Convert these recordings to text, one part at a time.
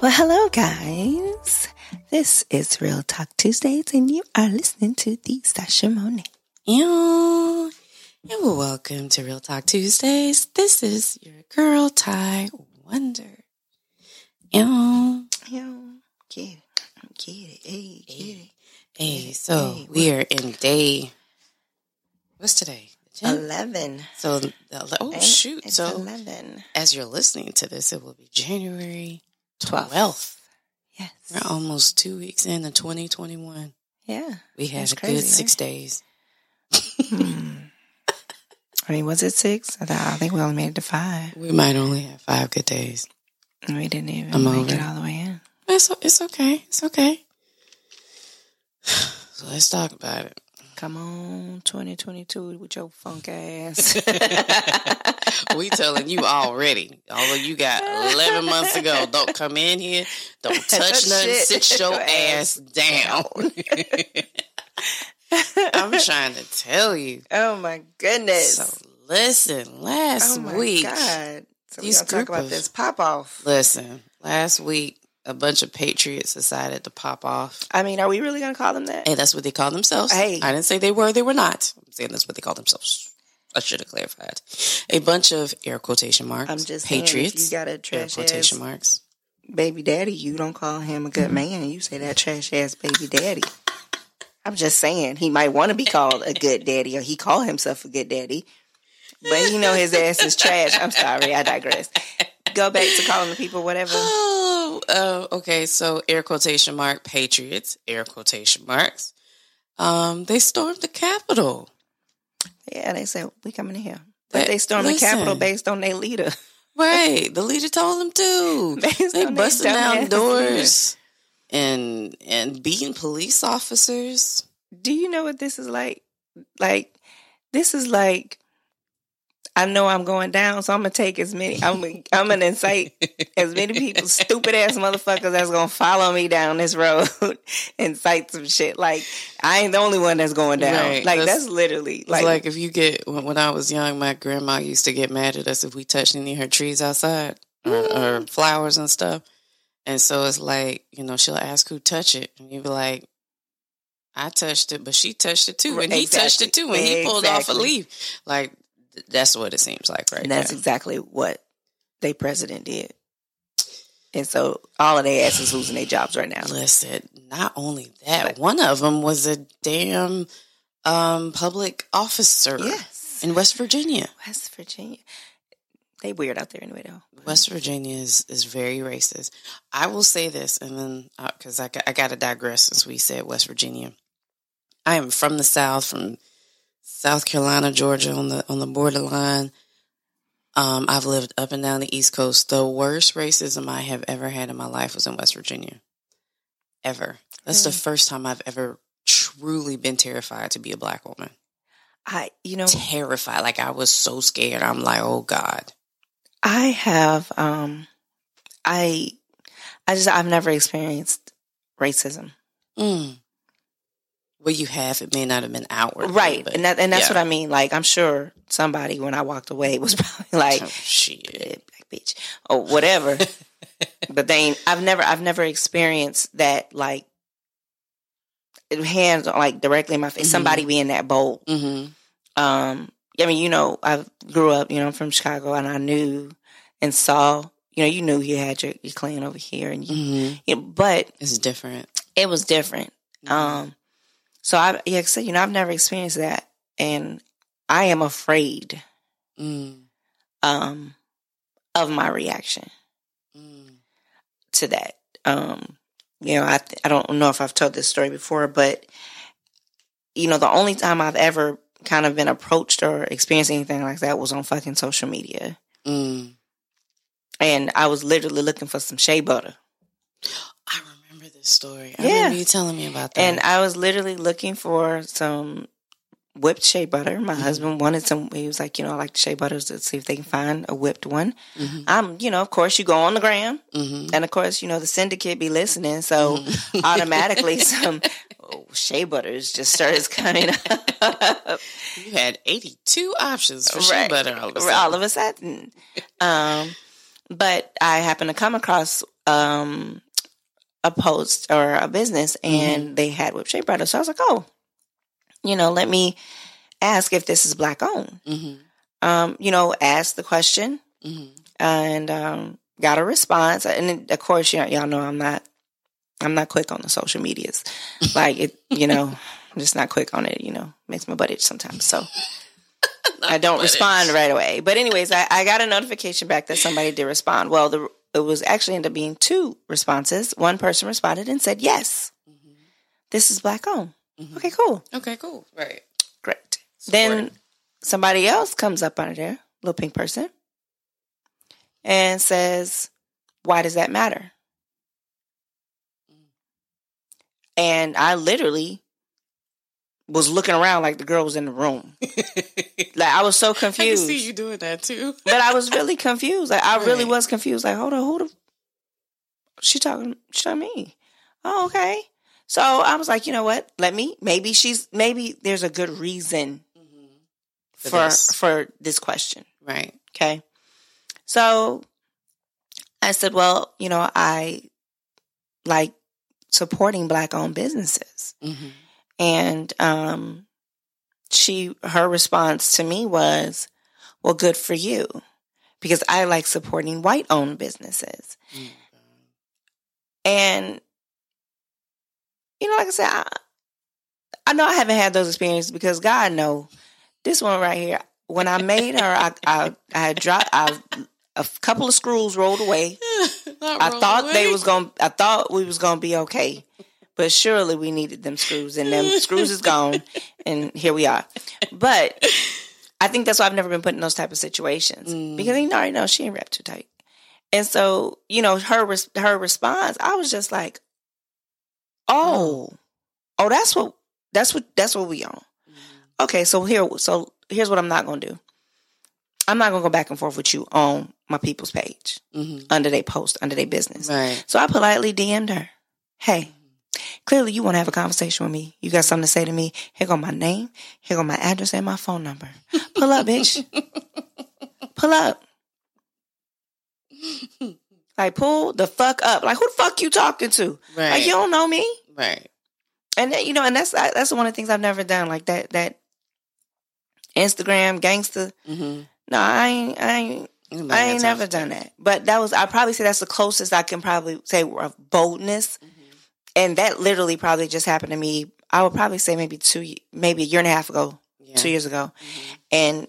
Well, hello, guys. This is Real Talk Tuesdays, and you are listening to the Sasha Monet. And welcome to Real Talk Tuesdays. This is your girl, Ty Wonder. Ew. Yo, get it. Get it. Hey, get it. Hey, so Hey, we are in day. What's today? The 10th? 11. So, the, oh shoot! It's So, 11. as you're listening to this, it will be January 12th. 12th. Yes. We're almost two weeks into 2021. Yeah. We had a crazy, good right? six days. Hmm. I mean, was it six? I, thought, I think we only made it to five. We might only have five good days. We didn't even I'm make over it it. all the way in. It's it's okay. It's okay. So let's talk about it. Come on, 2022 with your funk ass. we telling you already. Although you got eleven months to go. Don't come in here. Don't touch nothing. Shit. Sit your ass down. I'm trying to tell you. oh my goodness. So listen, last oh my week. God. So we're these going to talk about of- this pop off. Listen, last week a bunch of patriots decided to pop off. I mean, are we really going to call them that? Hey, that's what they call themselves. Hey. I didn't say they were, they were not. I'm saying that's what they call themselves. I should have clarified. A bunch of air quotation marks. I'm just saying, patriots. you got a air trash quotation ass marks. baby daddy, you don't call him a good mm-hmm. man. You say that trash ass baby daddy. I'm just saying, he might want to be called a good daddy, or he call himself a good daddy, but you know his ass is trash. I'm sorry, I digress. Go back to calling the people whatever. Oh, uh, okay. So air quotation mark patriots, air quotation marks. Um, they stormed the Capitol. Yeah, they said we coming in here, but That- they stormed the Capitol based on their leader. Right. the leader told them to. Based They busting down doors and and beating police officers. do you know what this is like? Like, this is like, I know I'm going down, so I'm gonna take as many. I'm I'm gonna incite as many people, stupid ass motherfuckers, that's gonna follow me down this road, incite some shit. Like, I ain't the only one that's going down. Right. Like, That's- that's, literally like, like, if you get when, when I was young, my grandma used to get mad at us if we touched any of her trees outside or, mm-hmm. or flowers and stuff. And so it's like you know she'll ask who touched it, and you be like, "I touched it, but she touched it too, and he touched it too, and he pulled off a leaf." Like that's what it seems like right and that's now. exactly what they president did. And so all of their asses losing their jobs right now. Listen, not only that, one of them was a damn um, public officer Yes, in West Virginia. West Virginia. They weird out there anyway, though. West Virginia is, is very racist. I will say this, and then because I I got to digress since we said West Virginia. I am from the South, from South Carolina, Georgia, on the on the borderline. Um, I've lived up and down the East Coast. The worst racism I have ever had in my life was in West Virginia. Ever. That's the first time I've ever truly been terrified to be a black woman. I, you know, Terrified. Like I was so scared. I'm like, oh God. I have, um, I, I just, I've never experienced racism. Mm. Well, you have. It may not have been outward, Right. But, And that, and that's yeah. what I mean. Like, I'm sure somebody, when I walked away, was probably like, oh, shit. "Eh, black bitch or whatever. but they I've never, I've never experienced that, like, hands like directly in my face, Mhm. somebody being that bold. hmm um I mean, you know, I grew up, you know, I'm from Chicago and I knew and saw, you know, you knew you had your, your clan over here and you, hmm you know, but It's different. it was different. Mm-hmm. Um so I yeah, so you know, I've never experienced that and I am afraid Mm. um of my reaction Mm. to that. Um you know, I I don't know if I've told this story before, but you know, the only time I've ever kind of been approached or experienced anything like that was on fucking social media. Mm. and I was literally looking for some shea butter. I remember this story. I Yeah. remember you telling me about that. And I was literally looking for some whipped shea butter. My Mhm. husband wanted some. He was like, you know, I like shea butters to see if they can find a whipped one. hmm I'm, you know, of course, you go on the gram, hmm and of course, you know, the syndicate be listening, so Mm-hmm. automatically some oh, shea butters just starts coming up. you had 82 options for shea butter all of a all sudden. of a sudden. Um, but I happened to come across um a post or a business and they had whip shape brothers. So I was like, oh, you know, let me ask if this is black owned. hmm Um, you know, ask the question hmm and um got a response. And of course, y'all, y'all know I'm not I'm not quick on the social medias. Like it, you know, I'm just not quick on it, you know, makes my butt itch sometimes. So I don't respond right away. But anyways, I, I got a notification back that somebody did respond. Well, the it was actually ended up being two responses. One person responded and said, "Yes, this is black owned." Mhm. Okay, cool, Okay, cool. Right. great. Support Then somebody else comes up under there, little pink person, and says, "Why does that matter?" And I literally was looking around like the girl was in the room. Like I was so I can confused. see you doing that too. but I was really confused. Like I really was confused. Like, hold on, who the she talking she talking to me. Oh, okay. So I was like, you know what? Let me maybe she's maybe there's a good reason For for this. for this question. Right. Okay. So I said, well, you know, I like supporting black owned businesses. hmm And um she her response to me was, Well, good for you. Because I like supporting white owned businesses. And you know, like I said, I, I know I haven't had those experiences because God know this one right here. When I made her, I I, I had dropped I, a couple of screws rolled away. I thought they was going. to I thought we was going to be okay, but surely we needed them screws, and them screws is gone, and here we are. But I think that's why I've never been put in those type of situations Mm. because you already know she ain't wrapped too tight, and so you know her res- her response. I was just like, oh, oh, that's what that's what that's what we on. Okay, so here, so here's what I'm not going to do. I'm not going to go back and forth with you on my people's page hmm under their post, under their business. Right. So I politely DM'd her. Hey, clearly you want to have a conversation with me. You got something to say to me. Here go my name. Here go my address and my phone number. Pull up, bitch. Pull up. Like pull the fuck up. Like who the fuck you talking to? Right. Like you don't know me. right. And then, you know, and that's that's one of the things I've never done. Like that that Instagram gangster. hmm No, I ain't. I ain't. I ain't never done that. But that was, I probably say that's the closest I can probably say of boldness. And that literally probably just happened to me. I would probably say maybe two, maybe a year and a half ago, Yeah. two years ago. Mhm. And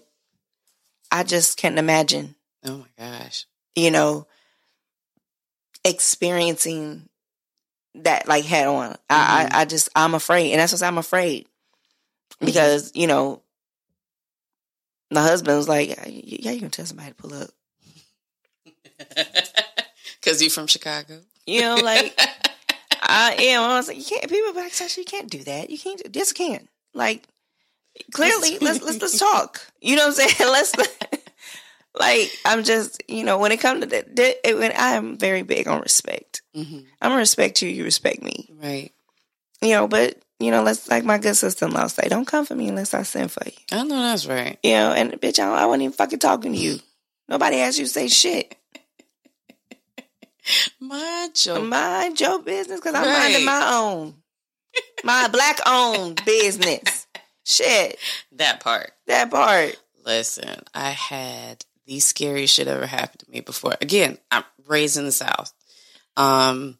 I just can't imagine, Oh my gosh. you know, experiencing that like head on. I, I, I just, I'm afraid. And that's what I'm afraid because, you know, my husband was like, yeah, you can tell somebody to pull up. Because you from Chicago. You know, like, I am. I was like, you can't. People back say you can't do that. You can't. Yes, you can. Like, clearly, let's let's let's talk. You know what I'm saying? Let's. Like, I'm just, you know, when it comes to that, when I am very big on respect. hmm I'm gonna respect you. You respect me. Right. You know, but you know, let's like my good sister in law say, don't come for me unless I send for you. I know that's right. You know, and bitch, I, I wasn't even fucking talking to you. Nobody asked you to say shit. Mind your Mind your business because I'm Right. minding my own, my black owned business. Shit, that part. that part. Listen, I had the scariest shit ever happened to me before. Again, I'm raised in the South. Um,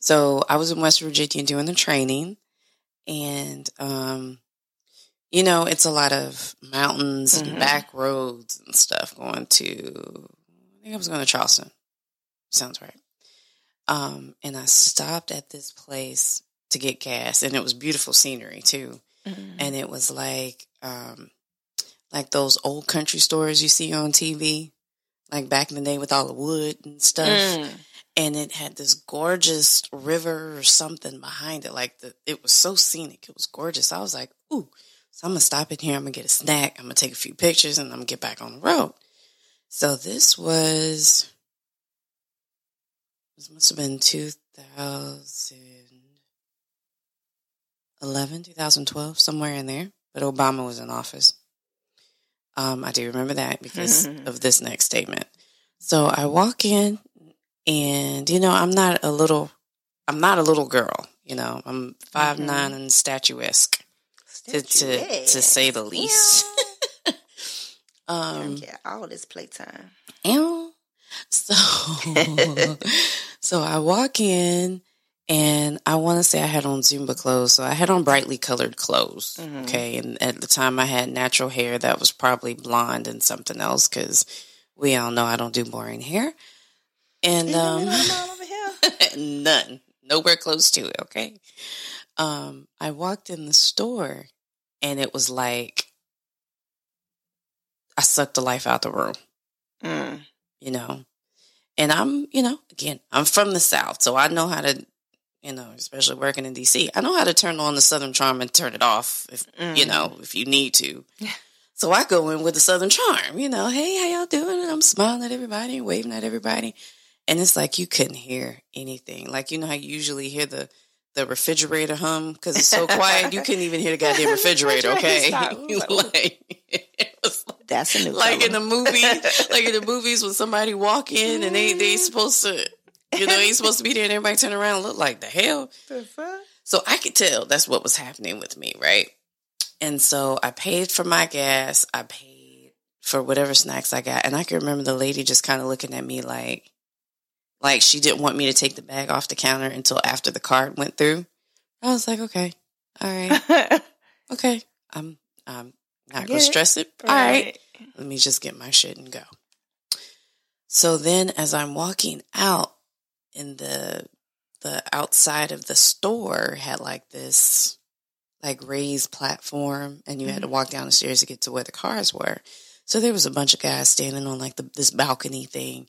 so I was in West Virginia doing the training, and um, you know, it's a lot of mountains Mhm. and back roads and stuff going to. I think I was going to Charleston. Sounds right. Um, and I stopped at this place to get gas, and it was beautiful scenery too. And it was like um like those old country stores you see on TV like back in the day with all the wood and stuff. Mm. and it had this gorgeous river or something behind it like the it was so scenic it was gorgeous. I was like ooh so I'm gonna stop in here I'm gonna get a snack I'm gonna take a few pictures and I'm gonna get back on the road. So this was this must have been 2011, 2012, somewhere in there. But Obama was in office. Um, I do remember that because of this next statement. So I walk in And you know, I'm not a little I'm not a little girl, you know. I'm 5 mm-hmm. nine and statuesque, to, to to say the least. um yeah, all this playtime. And so so I walk in and I want to say I had on Zumba clothes. So I had on brightly colored clothes. Mm-hmm. Okay. And at the time I had natural hair that was probably blonde and something else because we all know I don't do boring hair. And um, none, nowhere close to it. Okay. Um, I walked in the store and it was like I sucked the life out the room. Mm. You know, and I'm, you know, again, I'm from the South, so I know how to, you know, especially working in DC, I know how to turn on the Southern charm and turn it off if, mm. you know, if you need to. So I go in with the Southern charm, you know, hey, how y'all doing? And I'm smiling at everybody, and waving at everybody. And it's like you couldn't hear anything. Like, you know how you usually hear the, the refrigerator hum because it's so quiet. You couldn't even hear the goddamn refrigerator. Okay, like, that's a new like in the movie, like in the movies when somebody walk in and they they mm-hmm. supposed to, you know, he's supposed to be there and everybody turn around and look like the hell. The So I could tell that's what was happening with me, right? And so I paid for my gas. I paid for whatever snacks I got, and I can remember the lady just kind of looking at me like, like she didn't want me to take the bag off the counter until after the card went through. I was like, okay, all right, okay, I'm I'm not gonna stress it. All right. right. Let me just get my shit and go. So then as I'm walking out in the the outside of the store had like this like raised platform and you mm-hmm. had to mm-hmm. walk down the stairs to get to where the cars were. So there was a bunch of guys standing on like the, this balcony thing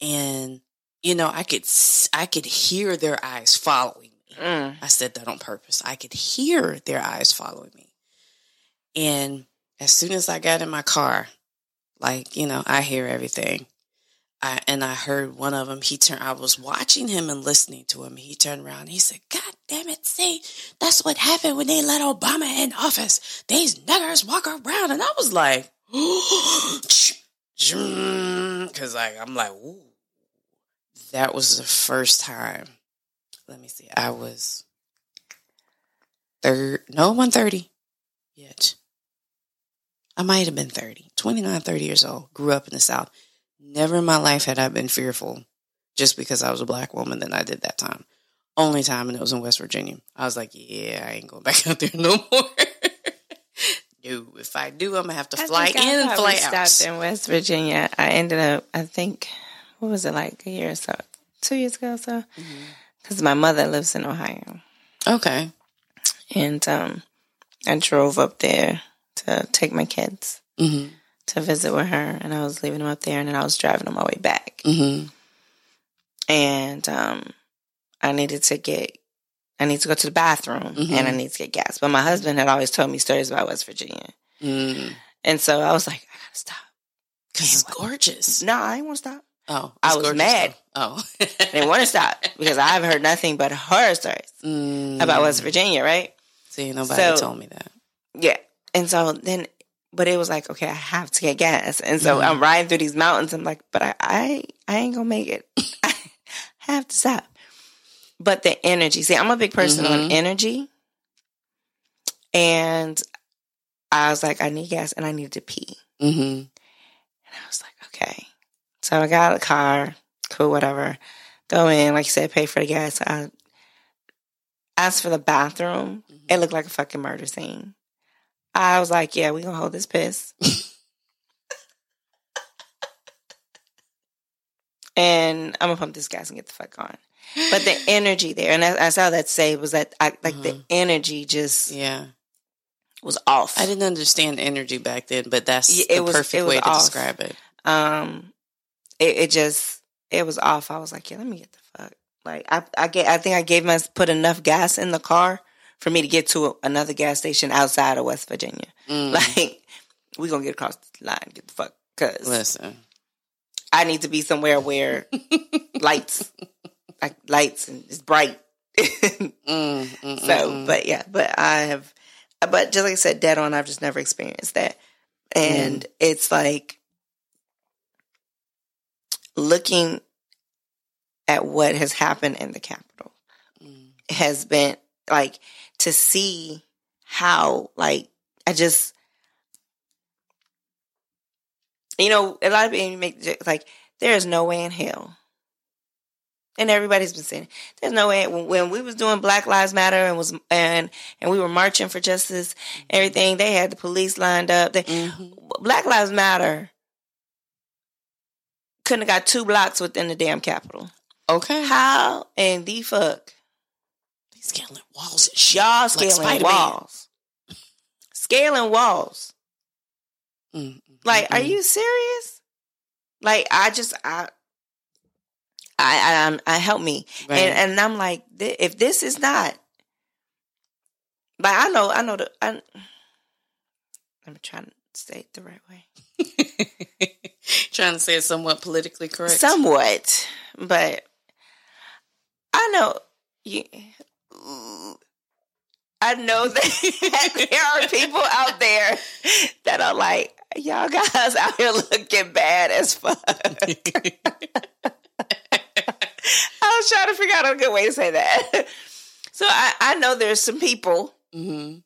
and you know, I could I could hear their eyes following me. Mm. I said that on purpose. I could hear their eyes following me. And as soon as I got in my car, like, you know, I hear everything. I, and I heard one of them, he turned, I was watching him and listening to him. He turned around he said, God damn it, see, that's what happened when they let Obama in office. These niggers walk around. And I was like, because like, I'm like, ooh. That was the first time. Let me see. I was third, no, 130 yet. I might have been 30, 29, 30 years old, grew up in the South. Never in my life had I been fearful just because I was a black woman than I did that time. Only time, and it was in West Virginia. I was like, yeah, I ain't going back out there no more. no, if I do, I'm gonna have to fly in and fly out. Stopped in West Virginia. I ended up, I think, what was it like a year or so, two years ago or so, because mm-hmm. my mother lives in Ohio. Okay, and um, I drove up there to take my kids mm-hmm. to visit with her, and I was leaving them up there, and then I was driving on my way back. Mm-hmm. And um, I needed to get, I need to go to the bathroom, mm-hmm. and I need to get gas. But my husband had always told me stories about West Virginia, mm. and so I was like, I gotta stop because it's gorgeous. No, I didn't want to stop. Oh, I was mad. Though. Oh, I didn't want to stop because I've heard nothing but horror stories mm. about West Virginia, right? See, nobody so, told me that. Yeah, and so then, but it was like, okay, I have to get gas. And so mm-hmm. I'm riding through these mountains. I'm like, but I, I, I ain't gonna make it. I have to stop. But the energy, see, I'm a big person mm-hmm. on energy. And I was like, I need gas and I need to pee. Mm-hmm. And I was like, okay. So I got a car, cool, whatever. Go in, like you said, pay for the gas. I asked for the bathroom. It mm-hmm. looked like a fucking murder scene. I was like, yeah, we gonna hold this piss. and I'm gonna pump this gas and get the fuck on. But the energy there, and I, I saw that say was that I like uh-huh. the energy just yeah was off. I didn't understand energy back then, but that's yeah, the was, perfect way to describe it. Um, it, it, just it was off. I was like, yeah, let me get the fuck. Like I I get I think I gave my put enough gas in the car for me to get to another gas station outside of West Virginia. Mm. Like, we gonna get across the line, get the fuck, cause listen, I need to be somewhere where lights, like lights, and it's bright. mm, mm, so, mm, mm. but yeah, but I have, but just like I said, dead on, I've just never experienced that, and mm. it's like looking at what has happened in the Capitol Mm. has been like to see how like I just you know a lot of people make like there is no way in hell and everybody's been saying there's no way when, we was doing Black Lives Matter and was and and we were marching for justice everything they had the police lined up they, Mhm. Black Lives Matter couldn't have got two blocks within the damn Capitol Okay. how and the fuck scaling walls and shit. y'all scaling Spider-Man. walls scaling walls Mm, mm, Like, are you serious? Like, I just, I, I, I, I help me, Right. and and I'm like, th- if this is not, like, I know, I know the, I, I'm trying to say it the right way, Trying to say it somewhat politically correct. somewhat, but I know you. I know that there are people out there that are like, y'all guys out here looking bad as fuck. I was trying to figure out a good way to say that. So I, I know there's some people hmm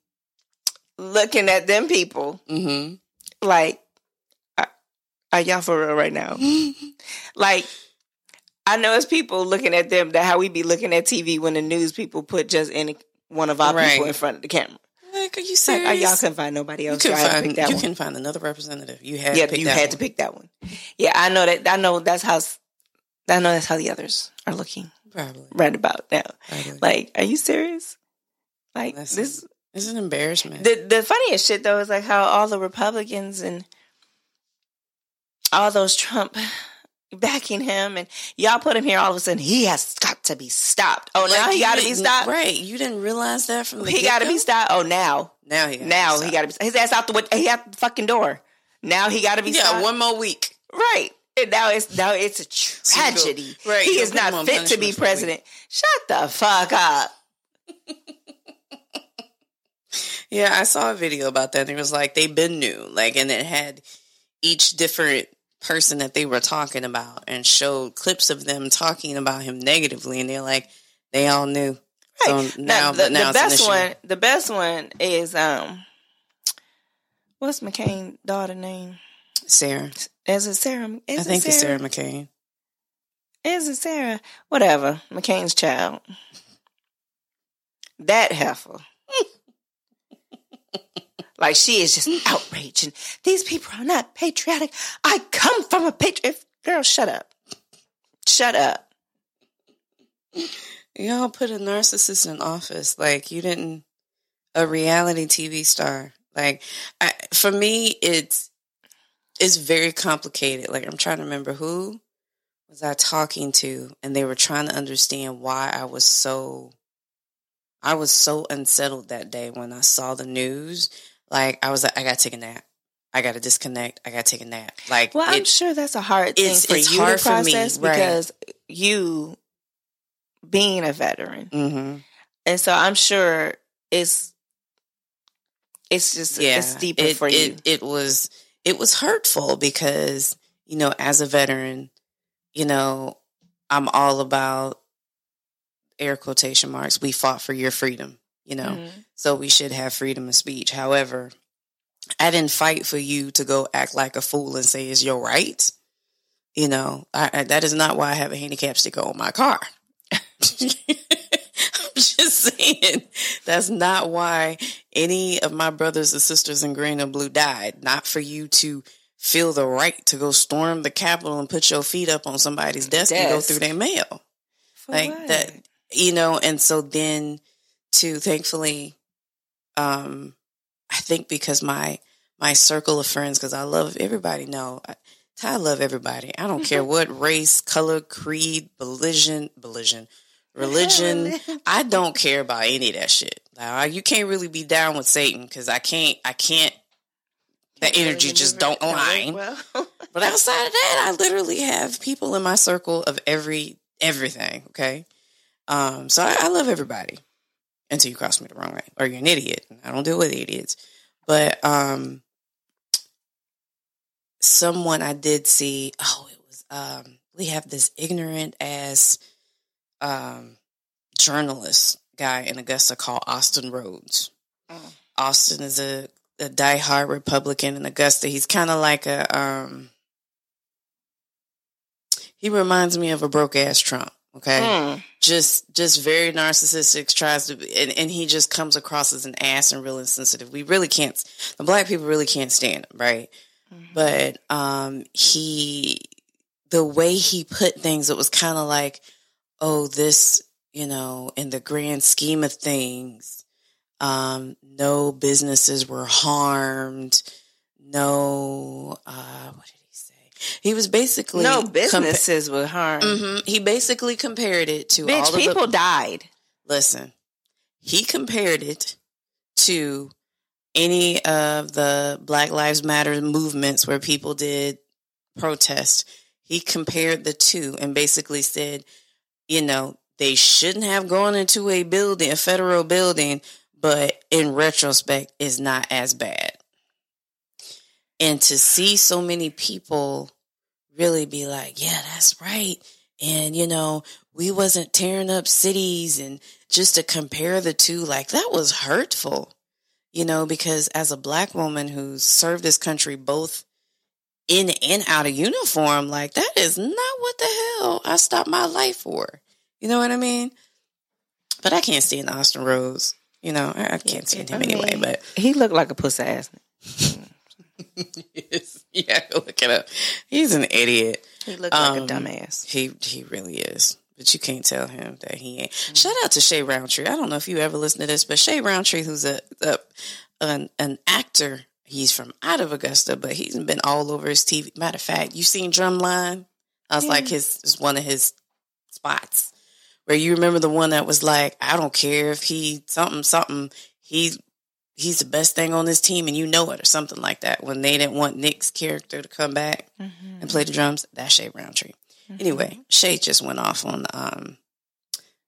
looking at them people hmm like, are, are y'all for real right now? Like, I know it's people looking at them that how we be looking at TV when the news people put just any one of our Right. people in front of the camera. Like, are you Like, serious? oh, y'all couldn't find nobody else. Y'all to find pick that you one. can find another representative. You had yeah, to pick you that had one. to pick that one. Yeah, I know that. I know that's how. I know that's how the others are looking Probably. right about now. Probably. Like, are you serious? Like Listen. this. is an embarrassment. The the funniest shit though is like how all the Republicans and all those Trump backing him and y'all put him here. All of a sudden, he has got to be stopped. Oh, now Like, he got to be stopped. Right. You didn't realize that from the He got to be stopped. Oh, now, Now he now he got to be his ass out the he out the fucking door. Now he got to be Yeah, stopped. one more week. Right. And now it's now it's a tragedy. right, He is not fit to be punishment for a week. president. Shut the fuck up. Yeah, I saw a video about that. And it was like they've been new, like, and it had each different person that they were talking about and showed clips of them talking about him negatively, and they're like, they all knew. Right. So now, the, but now the best one, the best one is um, what's McCain' daughter name? Sarah. Is it Sarah? Is I it think Sarah? it's Sarah McCain. Is it Sarah? Whatever. McCain's child. That heifer. like she is just outraged. And these people are not patriotic. I come from a patriot. Girl, shut up. Shut up. Y'all put a narcissist in office. Like you didn't a reality TV star. Like I, for me, it's it's very complicated. Like I'm trying to remember who was I talking to, and they were trying to understand why I was so I was so unsettled that day when I saw the news. Like I was like, I gotta take a nap. I gotta disconnect. I gotta take a nap. Like Well, I'm sure that's a hard thing it's- for you hard to for me, process right. because you being a veteran. Mhm. And so I'm sure it's it's just it's deeper it, for you. it, It was it was hurtful because you know, as a veteran, you know, I'm all about air quotation marks. We fought for your freedom, you know, Mhm. so we should have freedom of speech. However, I didn't fight for you to go act like a fool and say it's your right. You know, I, I, that is not why I have a handicap sticker on my car. I'm just saying that's not why any of my brothers and sisters in green and blue died. Not for you to feel the right to go storm the Capitol and put your feet up on somebody's desk, and go through their mail. For like what? that you know and so then to thankfully um i think because my my circle of friends because i love everybody know I, I love everybody. I don't care what race color creed religion religion religion. i don't care about any of that shit. Like, you can't really be down with satan because i can't i can't the energy just don't align. Well, but outside of that, I literally have people in my circle of every everything. Okay, um, so I, I love everybody until you cross me the wrong way or you're an idiot. I don't deal with idiots, but um, someone I did see. Oh, it was um, we have this ignorant ass um, journalist guy in Augusta called Austin Rhodes. Mm. Austin is a, a diehard Republican in Augusta. He's kind of like a um, he reminds me of a broke ass Trump. Okay, Mm. just just very narcissistic. Tries to, be, and and he just comes across as an ass and real insensitive. We really can't. The black people really can't stand him, right? Mhm. But um, he, the way he put things, it was kind of like, oh, this, you know, in the grand scheme of things, um, no businesses were harmed. No, uh, what he was basically no compa- businesses were harmed. Mhm. He basically compared it to Bitch, all of people the. died. Listen, he compared it to any of the Black Lives Matter movements where people did protest. He compared the two and basically said, you know, they shouldn't have gone into a building, a federal building, but in retrospect, is not as bad. And to see so many people really be like, yeah, that's right. And, you know, we wasn't tearing up cities and just to compare the two, like that was hurtful, you know, because as a black woman who served this country both in and out of uniform, like that is not what the hell I stopped my life for. You know what I mean? But I can't stand Austin Rhodes. You know, I, I can't stand him I anyway, but he looked like a pussy ass. Yes. yeah, look it up. He's an idiot. He looked like a Um, dumbass. He he really is. But you can't tell him that he ain't. Shout out to Shay Roundtree. I don't know if you ever listen to this, but Shay Roundtree, who's a, a an an actor, he's from out of Augusta, but he's been all over his TV. Matter of fact, you seen Drumline? I was Yeah. like his is one of his spots where you remember the one that was like, I don't care if he something something he's he's the best thing on this team and you know it or something like that. When they didn't want Nick's character to come back Mhm. and play the drums, that's Shay Roundtree. Mhm. Anyway, Shay just went off on um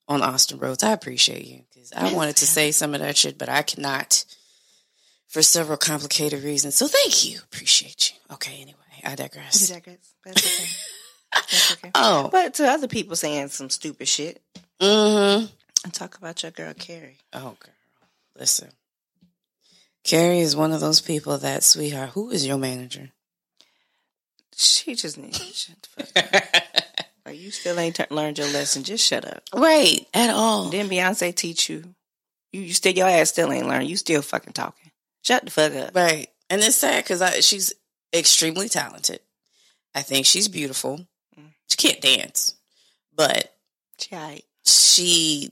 on Austin Rhodes. I appreciate you because I Yes, wanted to say some of that shit, but I cannot for several complicated reasons. So thank you, appreciate you. Okay, anyway, I You digress. digress. That's okay. That's okay. Oh, But to other people saying some stupid shit, mm-hmm. and talk about your girl Keri. Oh, girl, listen. Keri is one of those people that, sweetheart, who is your manager? She just needs to shut the fuck up. Like you still ain't t- learned your lesson. Just shut up. right, at all. Didn't Beyonce teach you? You, you still your ass still ain't learned. You still fucking talking. Shut the fuck up. Right. And it's sad because she's extremely talented. I think she's beautiful. Mm. She can't dance, but She she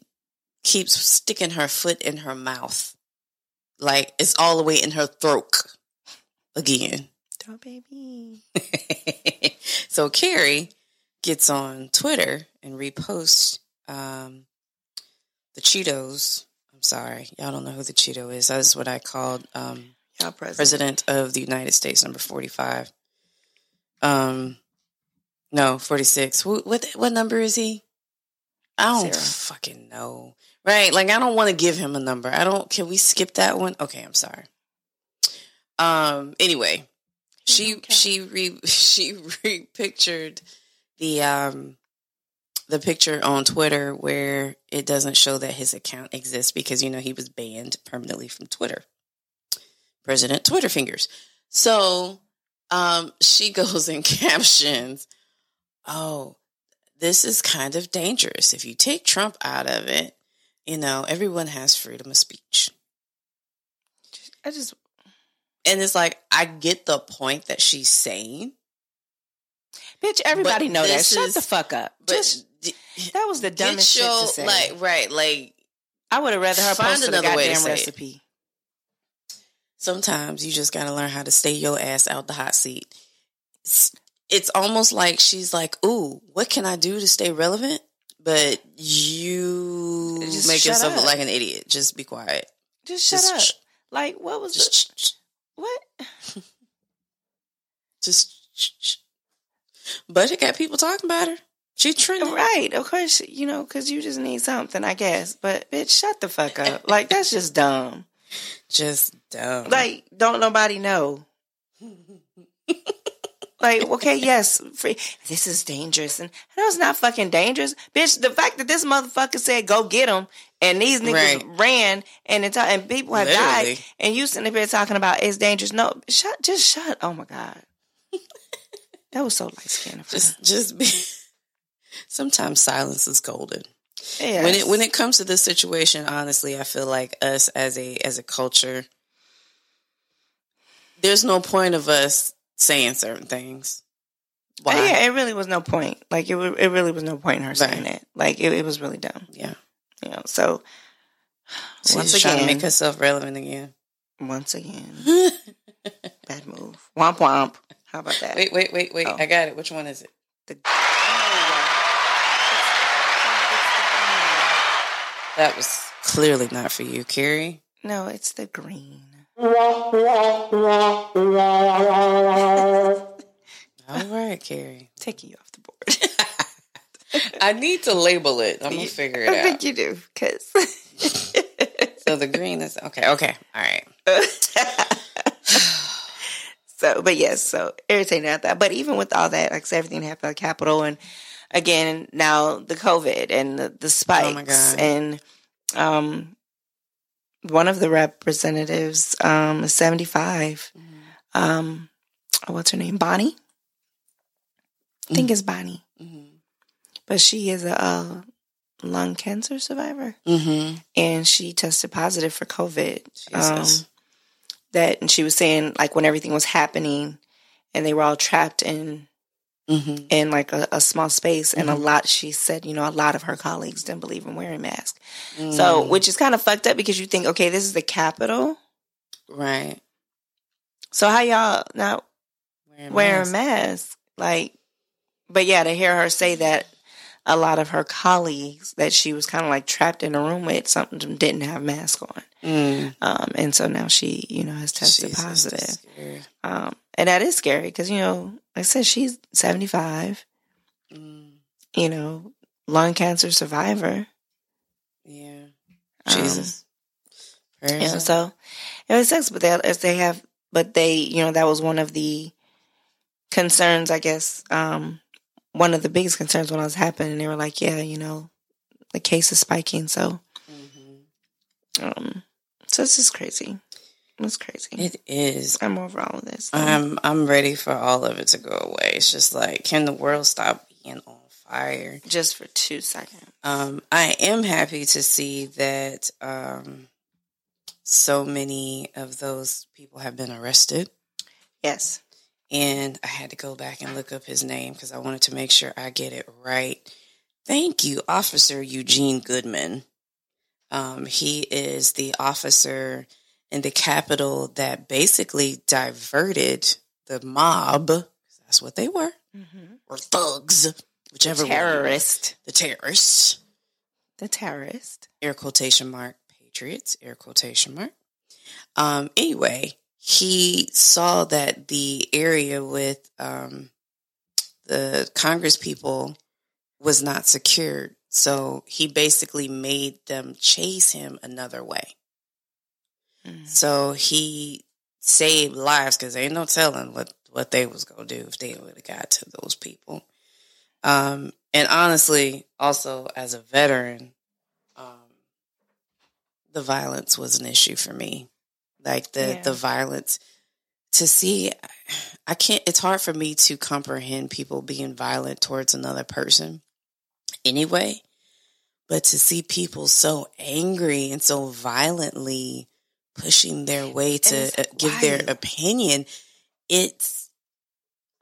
keeps sticking her foot in her mouth. Like it's all the way in her throat again. Oh baby. so Keri gets on Twitter and reposts um, the Cheetos. I'm sorry, y'all don't know who the Cheeto is. That's what I called um, president. President of the United States, number 45. Um, no, 46. What what, what number is he? I don't Zero. fucking know. Right, like I don't want to give him a number. I don't. Can we skip that one? Okay, I'm sorry. Um. Anyway, she Okay. she re she repictured the um the picture on Twitter where it doesn't show that his account exists because you know he was banned permanently from Twitter. President Twitter fingers. So um she goes and captions, "Oh, this is kind of dangerous. If you take Trump out of it, you know, everyone has freedom of speech." I just And it's like I get the point that she's saying, bitch. Everybody know that. this Shut the fuck up. Just d- that was the dumbest shit your to say. like right, like I would have rather her Find post another way to say it. recipe. sometimes you just got to learn how to stay your ass out the hot seat. It's, it's almost like she's like, "Ooh, what can I do to stay relevant?" But you Just make yourself look up. like an idiot. Just be quiet. Just shut Just up. sh- Like what was Just, the sh- what? just. sh- sh- But it got people talking about her. She trending. Right, of course, you know, because you just need something, I guess. But bitch, shut the fuck up. Like that's just dumb. Just dumb. Like don't nobody know. Like, okay, yes, free. This is dangerous, and that was not fucking dangerous, bitch. The fact that this motherfucker said go get him, and these niggas Right. ran, and it's, and people have Literally. died, and you sitting there talking about it's dangerous. No, shut, just shut. Oh my god, that was so light skinned. Just just be sometimes silence is golden. yeah. When it when it comes to this situation, honestly, I feel like us as a as a culture there's no point of us saying certain things. Uh, Why? Yeah, it really was no point. Like it, it really was no point in her saying Right. it. Like it, it was really dumb. Yeah. You know. So She's once trying to again, make herself relevant again. once again, bad move. Womp womp. How about that? Wait, wait, wait, wait. Oh. I got it. Which one is it? The- That was clearly not for you, Keri. no, it's the green. All right, Keri. Taking you off the board. I need to label it. I'm gonna figure it I out. I think you do, because. So the green is okay. Okay. All right. so, but yes, so irritating at that. But even with all that, like everything happened at the Capitol, and again now the COVID and the, the spikes, Oh my God. and um, one of the representatives um is seventy five. Um, what's her name? Bonnie. I think it's Bonnie, Mm-hmm. but she is a, uh lung cancer survivor, Mm-hmm. and she tested positive for COVID. Um, that and she was saying like when everything was happening and they were all trapped in mm-hmm. in like a, a small space and a lot she said you know a lot of her colleagues didn't believe in wearing masks so Mm. which is kind of fucked up because you think okay this is the Capitol right. so how y'all not Wearing wearing masks. masks like but yeah to hear her say that a lot of her colleagues that she was kind of like trapped in a room with something didn't have masks on Mm. um and so now she you know has tested Jesus, positive. Um, and that is scary because, you know, like I said, she's 75, Mm. you know, lung cancer survivor. Yeah. Um, Jesus. You know, so it was sucks, but they, as they have, but they, you know, that was one of the concerns, I guess, um, one of the biggest concerns when I was happening. They were like, yeah, you know, the case is spiking. So, Mhm. um, so this is crazy. It's crazy. It is. I'm over all of this. I'm I'm ready for all of it to go away. It's just like, can the world stop being on fire? just for two seconds. Um, I am happy to see that um, so many of those people have been arrested. Yes. And I had to go back and look up his name because I wanted to make sure I get it right. Thank you, Officer Eugene Goodman. Um, he is the officer in the Capitol that basically diverted the mob. That's what they were, Mm-hmm. or thugs, whichever one. Terrorist. The terrorists. The terrorist. air quotation mark patriots air quotation mark um anyway he saw that the area with um the congress people was not secured so he basically made them chase him another way Mm. so he saved lives because ain't no telling what what they was gonna do if they would have got to those people um and honestly also as a veteran um, the violence was an issue for me. Like the Yeah. the violence to see, I can't. It's hard for me to comprehend people being violent towards another person. Anyway, but to see people so angry and so violently pushing their way to uh, give their opinion, it's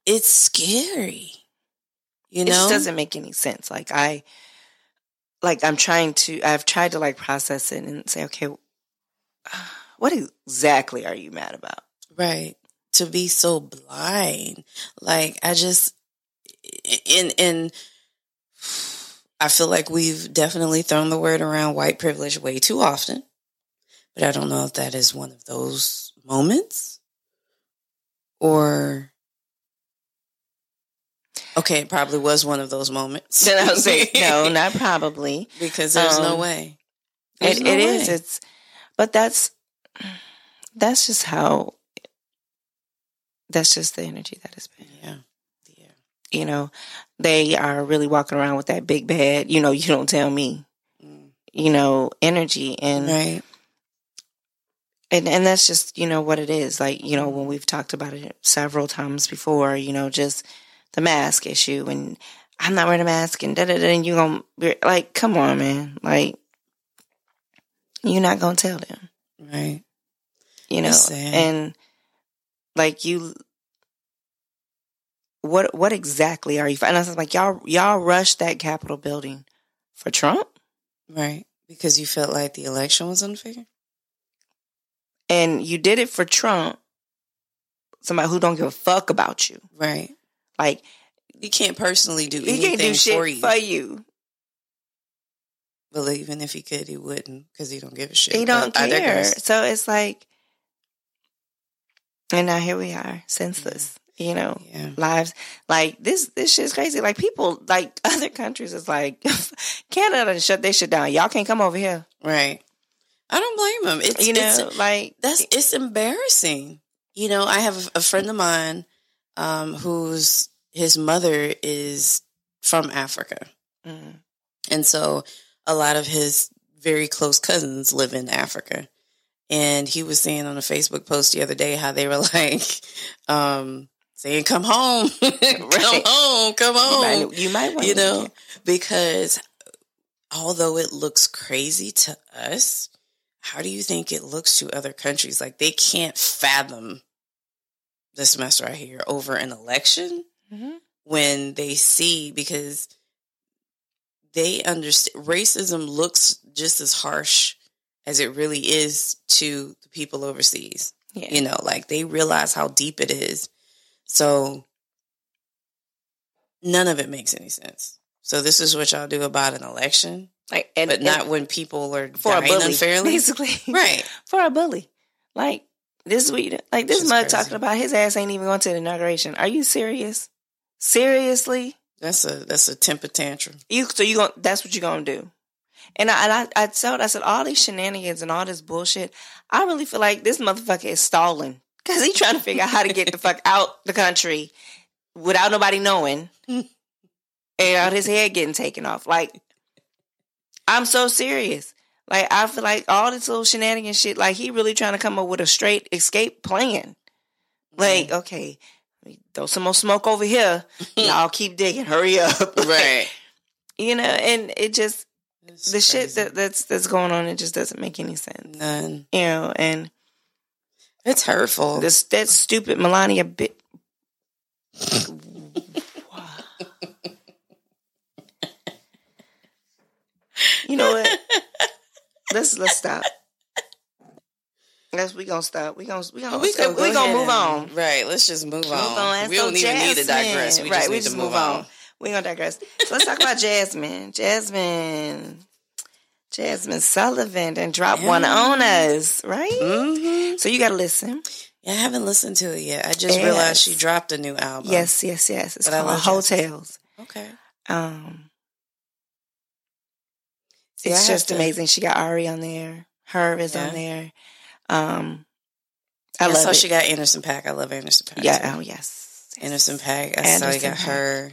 it's scary. You it know, just doesn't make any sense. Like I, like I'm trying to, I've tried to like process it and say, okay, what exactly are you mad about? Right. To be so blind. Like I just in in I feel like we've definitely thrown the word around white privilege way too often. But I don't know if that is one of those moments or Okay, it probably was one of those moments. Then I would say, no, not probably. because there's no Um, way. There's It, no it is. way. It's, but that's, that's just how that's just the energy that has been. Yeah. Yeah. You know, they are really walking around with that big bad, you know, you don't tell me, Mm. you know, energy and Right. and and that's just you know what it is like you know when we've talked about it several times before you know just the mask issue and i'm not wearing a mask and da da da and you gonna be like come on man like you're not gonna tell them Right. You know and like you what what exactly are you and i was like y'all y'all rushed that capitol building for trump Right. Because you felt like the election was unfair? and you did it for trump somebody who don't give a fuck about you Right. like You can't personally do he anything can't do shit for you. for you Well, even if he could, he wouldn't because he don't give a shit. He don't But care. So it's like, and now here we are, senseless. You know, Yeah. lives like this. This shit's crazy. Like people, like other countries, is like Canada shut their shit down. Y'all can't come over here. Right. I don't blame them. It's, You it's know, like that's it's embarrassing. You know, I have a friend of mine um, whose his mother is from Africa, mm, and so a lot of his very close cousins live in Africa. And he was saying on a Facebook post the other day how they were like um, saying, "Come home, come home, come you home." might, you might want you know, because although it looks crazy to us, how do you think it looks to other countries? Like they can't fathom this mess right here over an election Mhm. when they see because they understand racism looks just as harsh as it really is to the people overseas. Yeah. You know, like they realize how deep it is. So none of it makes any sense. So this is what y'all do about an election, like, and, but and not when people are for a bully, unfairly. basically, Right. For a bully, like this is what you, like this mug talking about his ass ain't even going to the inauguration. Are you serious? Seriously? That's a that's a temper tantrum. You so you going that's what you're gonna do. And I and I, I told I said all these shenanigans and all this bullshit. I really feel like this motherfucker is stalling because he trying to figure out how to get the fuck out the country without nobody knowing, and his head getting taken off. Like I'm so serious. Like I feel like all this little shenanigans shit. Like he really trying to come up with a straight escape plan. Like okay, let me throw some more smoke over here. Y'all keep digging. Hurry up. right. you know, and it just It's the shit that that's that's going on. It just doesn't make any sense. none. You know, and It's hurtful. this that stupid Melania bit. you know what? let's let's stop. Let's we gonna stop. We gonna we gonna we gonna, we gonna move on. Right. Let's just move on. on. We don't even need to digress. We right, just we need just to move on. We gonna digress. So let's talk about Jasmine. Jasmine. Jasmine Sullivan and drop one on us, right? hmm So you gotta listen. Yeah, I haven't listened to it yet. I just Yes. realized she dropped a new album. Yes, yes, yes. It's But called Jasmine. Heaux Tales. Okay. Um, See, it's just to- amazing. She got Ari on there. H.E.R. is Yeah. on there. Um, I I, love saw it. she got Anderson Paak. I love Anderson Paak. yeah. too. Oh yes. Anderson Paak. I saw you got Paak. her.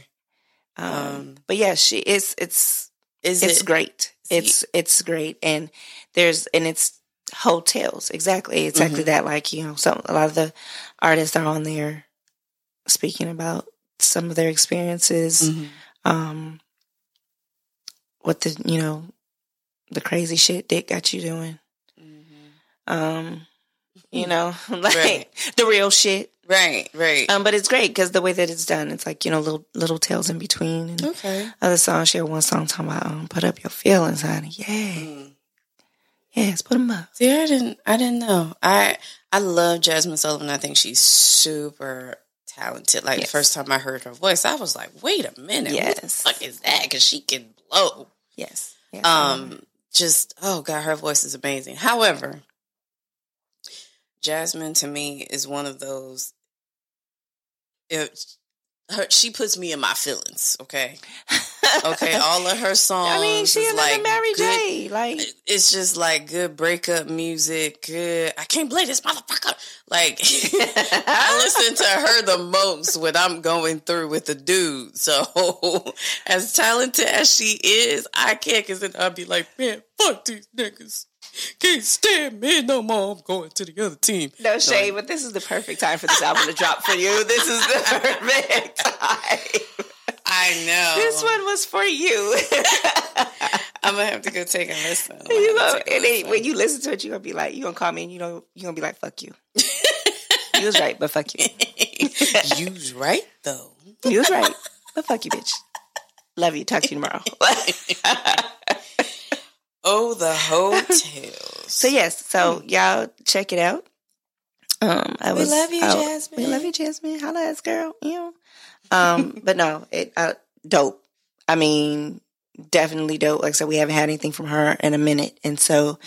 Um, but yeah, she it's it's Is it's it great. It's it's great, and there's and it's Heaux Tales exactly exactly Mhm. that. Like you know, some a lot of the artists are on there speaking about some of their experiences. Mhm. Um, what the you know the crazy shit Dick got you doing. Mhm. Um, you know, like Right. the real shit. Right, right. Um, but it's great because the way that it's done, it's like you know little little tales in between and okay. other songs. She had one song talking about um, put up your feelings, honey. Yeah, Mm. yes, put them up. See, I didn't. I didn't know. I I love Jasmine Sullivan. I think she's super talented. Like Yes. the first time I heard her voice, I was like, "Wait a minute, what the fuck is that?" Because she can blow. Yes. yes Um, just oh god, her voice is amazing. However, Jasmine to me is one of those. It, her, she puts me in my feelings. Okay, Okay, all of her songs. I mean, she is another like Mary good- J. Like, eh, It's just like good breakup music. Good. I can't believe this motherfucker. Like I listen to her the most when I'm going through with the dude. So as talented as she is, I can't because then I'll be like, man, fuck these niggas. Can't stand me no more. I'm going to the other team. no shade, but this is the perfect time for this album to drop for you. This is the perfect time. I know. This one was for you. I'm gonna have to go take a listen. You have know, to take a and then listen. when you listen to it, you're gonna be like, you're gonna call me and you know, you're gonna be like, fuck you. you was right, but fuck you. you was right though. You was right, but fuck you, bitch. Love you. Talk to you tomorrow. Oh, the Heaux Tales. so yes, so y'all check it out. Um, I We was, love you, I- Jasmine. We love you, Jasmine. Holla at girl. You know. Um, but no, it uh, dope. I mean, definitely dope. Like I said, we haven't had anything from her in a minute, and so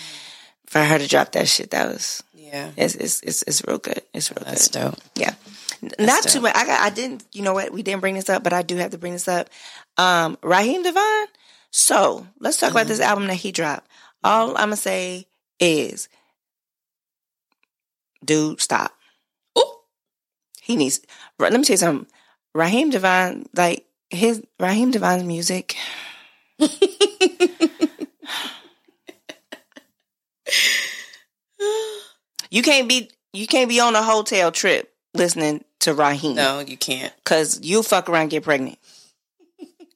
for her to drop that shit, that was yeah, it's it's it's, it's real good. It's real that's good. dope. Yeah. Not dope. too much. I got. I didn't. You know what? We didn't bring this up, but I do have to bring this up. Um, Raheem DeVaughn. So let's talk about this mm-hmm. album that he dropped. All I'm gonna say is, dude, stop. Ooh. He needs. Let me tell you something. Raheem DeVaughn, like his Raheem DeVaughn's music. You can't be. You can't be on a hotel trip listening to Raheem. No, you can't. Cause you fuck around, get pregnant.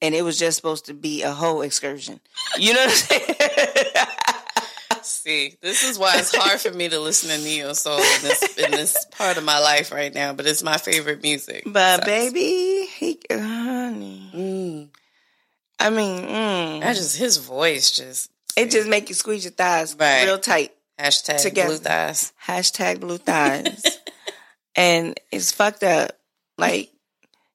And it was just supposed to be a whole excursion. You know what I'm saying? See, this is why it's hard for me to listen to neo soul in this in this part of my life right now. But it's my favorite music. but So- baby, he honey. Mm. I mean, mm, I just his voice just it just make you squeeze your thighs Right. real tight. hashtag Together. blue thighs. Hashtag blue thighs. and it's fucked up. Like,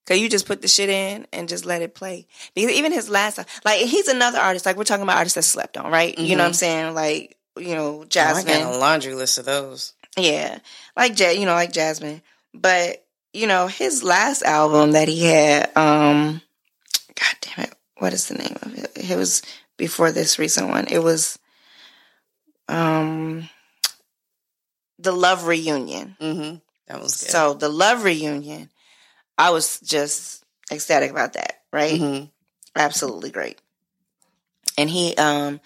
cause you just put the shit in and just let it play. Because even his last, like, he's another artist. Like, we're talking about artists that slept on, right? You know what I'm saying? Like, you know, Oh, I Jasmine. got a laundry list of those. Yeah, like Ja- you know, like Jasmine. But you know, his last album that he had, um, God damn it, what is the name of it? It was before this recent one. It was, um, the Love Reunion. Mm-hmm. That was good. So the Love Reunion, I was just ecstatic about that. Right, Mhm. absolutely great. And he, um,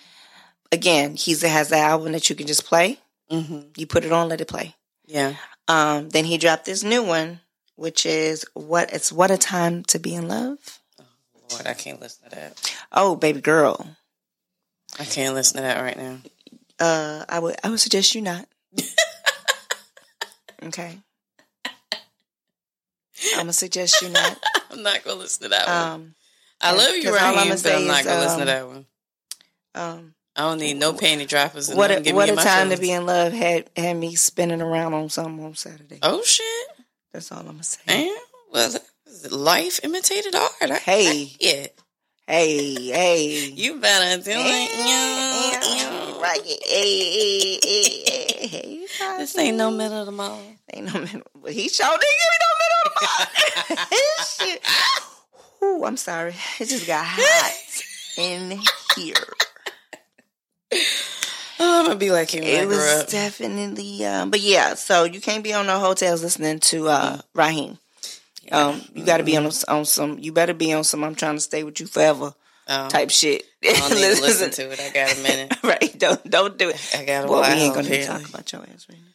again, he's has that album that you can just play. Mhm. You put it on, let it play. Yeah. Um, then he dropped this new one, which is what it's what a time to be in love. Oh Lord, I can't listen to that. Oh, baby girl. I can't listen to that right now. Uh, I would I would suggest you not. okay. I'm gonna suggest you not. I'm not gonna listen to that one. Um, I love you, Raheem, but I'm not gonna listen to um, that one. um, I don't need no panty droppers. And what a, what me a time to be in love had had me spinning around on something on Saturday. Oh shit! That's all I'm gonna say. Man, well, life imitated art. I, Hey. yeah, Hey, hey. you better do Yeah, it. Hey, hey, hey, hey, hey. This ain't no middle of the mall. Ain't no middle. He sure didn't give me no of the. Shit. Ooh, I'm sorry. It just got hot in here. Oh, I'm gonna be like him It was definitely, um, but yeah. So you can't be on no hotels listening to uh, Raheem. Um, you got to be on on some. You better be on some. I'm trying to stay with you forever Oh, type shit. I don't need to listen to it. I got a minute. right? Don't don't do it. I got a Well, while. we ain't gonna apparently. talk about your ass right now.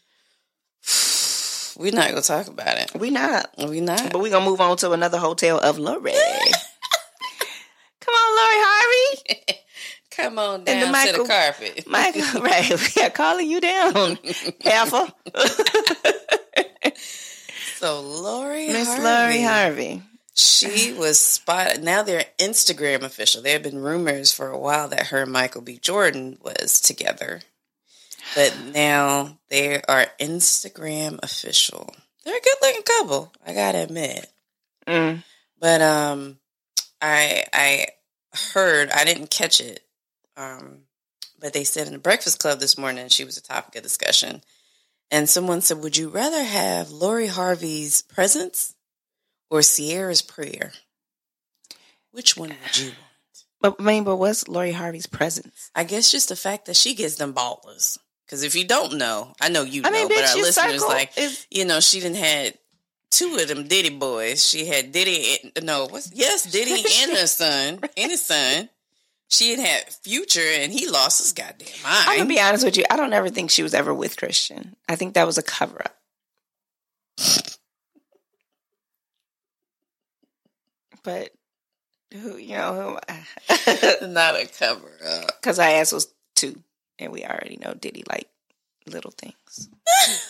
We're not gonna talk about it. We not. We not. But we're gonna move on to another hotel of Lori. Come on, Lori Harvey. Come on the down to the carpet. Michael, right. We are calling you down. Heifer. So Lori, Miss Harvey, Lori Harvey. she was spotted. Now they're Instagram official. There have been rumors for a while that her and Michael B. Jordan was together, but now they are Instagram official. They're a good looking couple. I gotta admit. Mm. But um, I I heard I didn't catch it. Um, but they said in the Breakfast Club this morning she was a topic of discussion, and someone said, "Would you rather have Lori Harvey's presence or Ciara's prayer? Which one would you want?" But I mean, but what's Lori Harvey's presence? I guess just the fact that she gets them ballers. Because if you don't know, I know you I know, mean, but our listeners like, is you know, she didn't had two of them Diddy boys. She had Diddy, and- no, what's yes, Diddy and her son, and his son. She had had Future, and he lost his goddamn mind. I'm gonna be honest with you. I don't ever think she was ever with Christian. I think that was a cover up. But who you know who? Not a cover up. Because I asked was and we already know Diddy like little things,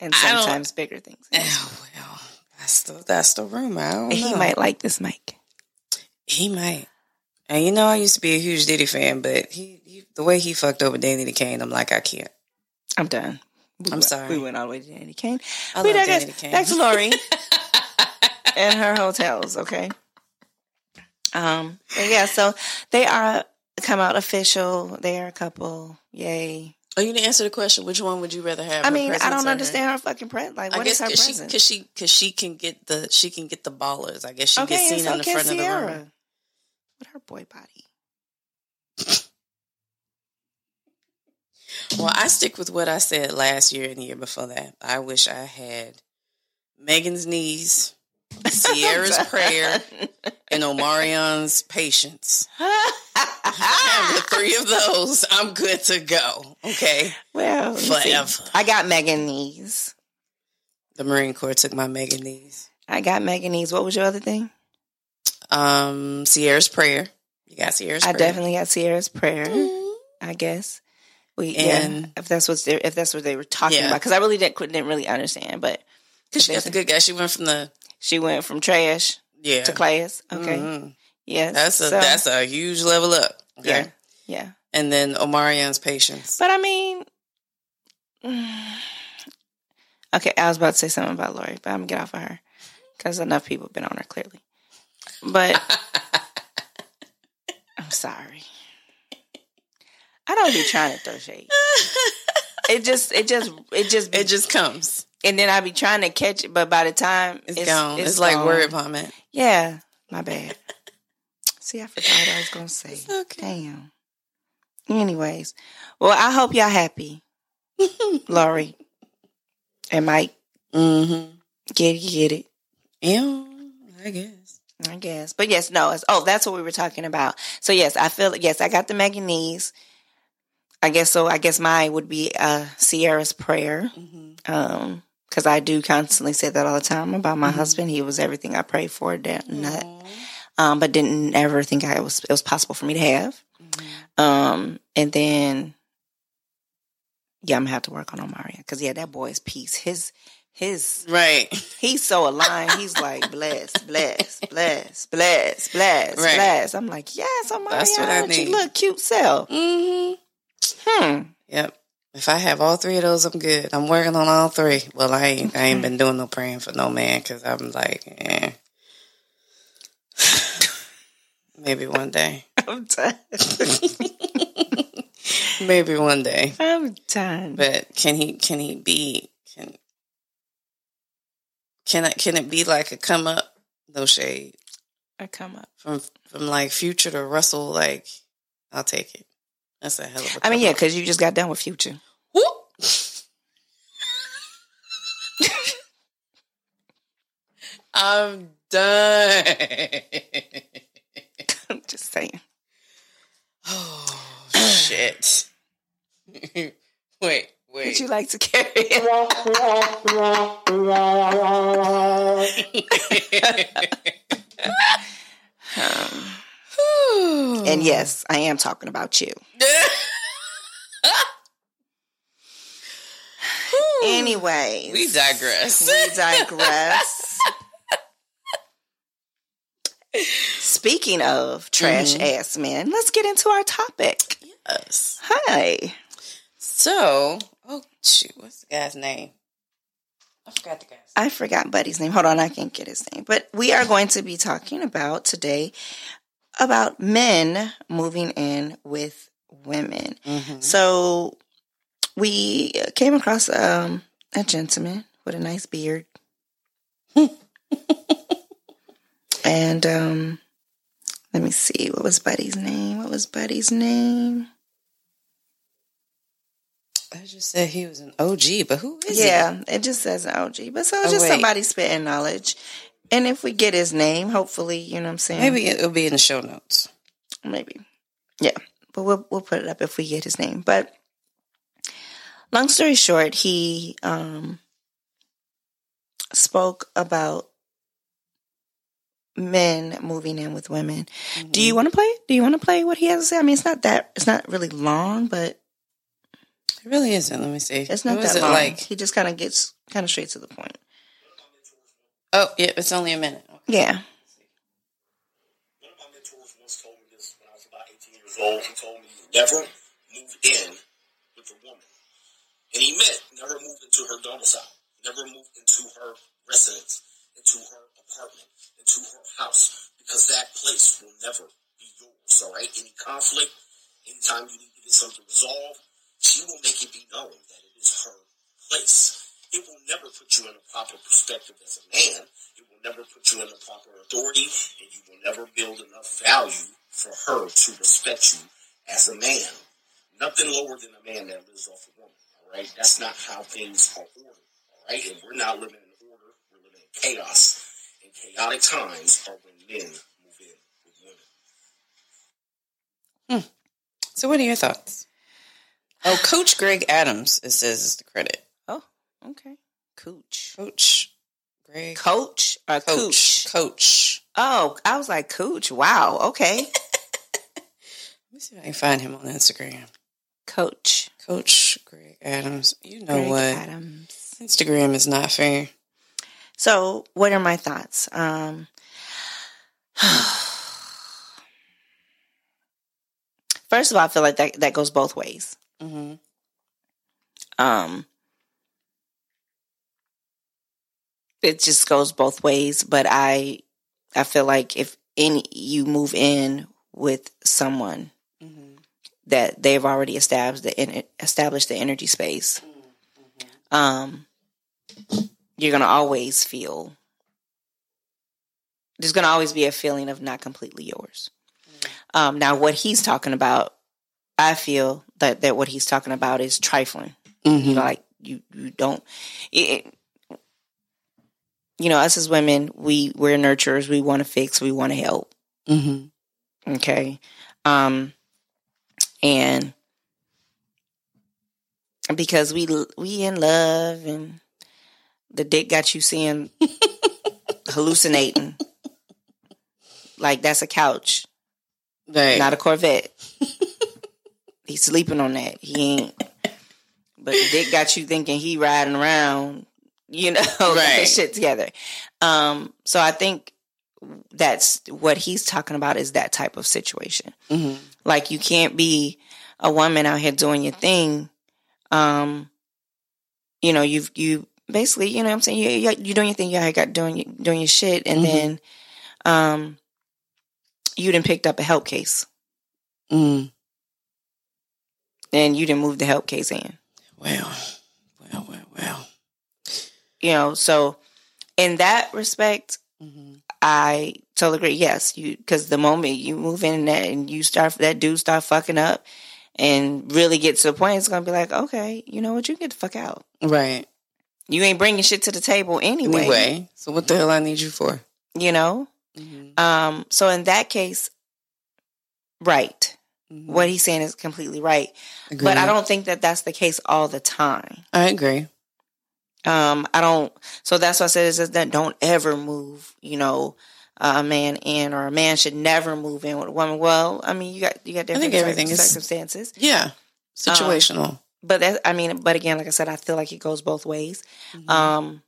and sometimes bigger things. Oh well, that's the that's the rumor. I don't He know. might like this mic. He might. And you know, I used to be a huge Diddy fan, but he, he the way he fucked over Danity Kane, I'm like, I can't. I'm done. We I'm went- sorry. We went all the way to Danity Kane. I we love. Danity Kane. Back to Lori and her hotels. Okay. Um. yeah. So they are come out official. They are a couple. Yay. Oh, you didn't answer the question. Which one would you rather have? I her mean, I don't understand her fucking present. Like, I what is her because she present? because she because she can get the she can get the ballers. I guess she okay, gets seen it's in the front of the room. With her boy body. Well, I stick with what I said last year and the year before that. I wish I had Megan's knees, Ciara's prayer, and Omarion's patience. I have the three of those, I'm good to go. Okay. well, see, Forever. I got Megan knees. The Marine Corps took my Megan knees. I got Megan knees. What was your other thing? Um, Ciara's prayer. You got Ciara's Prayer? I prayer. definitely got Ciara's prayer. Mhm. I guess. We And- yeah, if that's what they if that's what they were talking Yeah. about, because I really didn't didn't really understand. But Cause she got the good guy. She went from the she went from trash yeah to class. Okay, Mhm. Yes, That's a So, that's a huge level up. Okay. yeah, yeah. And then Omarion's patience. But I mean, okay, I was about to say something about Lori, but I'm gonna get off of her because enough people have been on her clearly. But I'm sorry. I don't be trying to throw shade. It just, it just, it just, it just comes. and then I be trying to catch it, but by the time It's, it's gone. It's, like gone. word vomit. Yeah, my bad. See, I forgot what I was gonna say. Okay. Damn. Anyways, well, I hope y'all happy, Lori and Mike. Mm-hmm. Get it, get it. Yeah, I guess. I guess, but yes, no. It's, oh, that's what we were talking about. So yes, I feel yes, I got the knees. I guess so. I guess mine would be uh, Ciara's prayer. Mm-hmm. um because i do constantly say that all the time about my Mhm. husband he was everything i prayed for that, that um but didn't ever think i was it was possible for me to have um and then yeah i'm gonna have to work on omaria because yeah that boy's peace his his Right. he's so aligned he's like bless bless bless bless bless Right. bless i'm like yes omaria That's what I you look cute self Mm-hmm. hmm Yep. If I have all three of those, I'm good. I'm working on all three. Well, I ain't. I ain't been doing no praying for no man because I'm like, eh. Maybe one day. i'm done Maybe one day. i'm done But can he? Can he be? Can can I? Can it be like a come up? No shade A come up from from like Future to Russell. Like I'll take it. That's a hell of a. I mean, yeah, because you just got done with Future. Whoop. I'm done. I'm just saying. oh shit. wait, wait. Would you like to carry it? Um, and yes, I am talking about you. Anyways, we digress. We digress. Speaking of trash Mhm. ass men, let's get into our topic. yes. Hi. So, oh shoot, what's the guy's name? I forgot the guy's. Name. I forgot Buddy's name. Hold on, I can't get his name. But we are going to be talking about today about men moving in with women. Mhm. So we came across um, a gentleman with a nice beard. and um, Let me see. What was Buddy's name? What was Buddy's name? I just said he was an OG, but who is yeah, it just says an OG. But so it's Oh, just wait. somebody spitting knowledge. And if we get his name, hopefully, you know what I'm saying? Maybe it'll be in the show notes. Maybe. Yeah. But we'll we'll put it up if we get his name. But long story short, he um spoke about men moving in with women. Do mm-hmm. you want to play? Do you want to play what he has to say? I mean, it's not that it's not really long, but It really isn't. Let me see. it's not Who is that it long. like? he just kind of gets kind of straight to the point. Oh, yeah, it's only a minute. Yeah. One of my mentors once told me this when I was about 18 years old. He told me, never move in with a woman. And he meant never move into her domicile, never move into her residence, into her apartment, into her house, because that place will never be yours, all right? Any conflict, anytime you need to get something resolved, she will make it be known that it is her place. It will never put you in a proper perspective as a man. It will never put you in a proper authority, and you will never build enough value for her to respect you as a man. Nothing lower than a man that lives off a woman. All right, that's not how things are ordered. All right, and we're not living in order. We're living in chaos. And chaotic times are when men move in with women. Hmm. So, what are your thoughts? Oh, Coach Greg Adams, it says is the credit. Oh, okay. Cooch. Coach Greg. Coach or Coach. Cooch? Coach. Oh, I was like Cooch. Wow. Okay. Let me see if I can find him on Instagram. Coach. Coach Greg Adams. You know Greg what? Adams. Instagram is not fair. So, what are my thoughts? Um, first of all, I feel like that that goes both ways. Mm-hmm. Um, it just goes both ways. But I, I feel like if any you move in with someone Mm-hmm. that they've already established the established the energy space, um, you're gonna always feel. There's gonna always be a feeling of not completely yours. Um, now, what he's talking about, I feel that that what he's talking about is trifling. Mm-hmm. You know, like you you don't. It, it- you know, us as women, we we're nurturers. We want to fix. We want to help. Mm-hmm. Okay. Um and because we we in love and the dick got you seeing hallucinating like that's a couch, Right. not a Corvette. He's sleeping on that. He ain't but the dick got you thinking he riding around, you know, Right. shit together. Um so I think that's what he's talking about is that type of situation. mm-hmm. Like you can't be a woman out here doing your thing. Um, you know, you've you basically, you know, what I'm saying you you you doing your thing. You got doing your- doing your shit, and Mhm. then, um, you didn't picked up a help case, Mm. and you didn't move the help case in. Well, well, well, well. You know, so in that respect, Mm-hmm. I totally agree. Yes, you because the moment you move in that and you start that dude start fucking up and really get to the point, it's gonna be like, okay, you know what, you get the fuck out. Right. You ain't bringing shit to the table anyway. Anyway, so what the hell I need you for? You know? Mm-hmm. Um, so in that case, right. Mm-hmm. What he's saying is completely right. But I don't think that that's the case all the time. I agree. Um, I don't, so that's why I said is that don't ever move, you know, a man in or a man should never move in with a woman. Well, I mean, you got, you got different think everything cir- is- circumstances. Yeah. Situational. But that, I mean, but again, like I said, I feel like it goes both ways. Mhm. Um,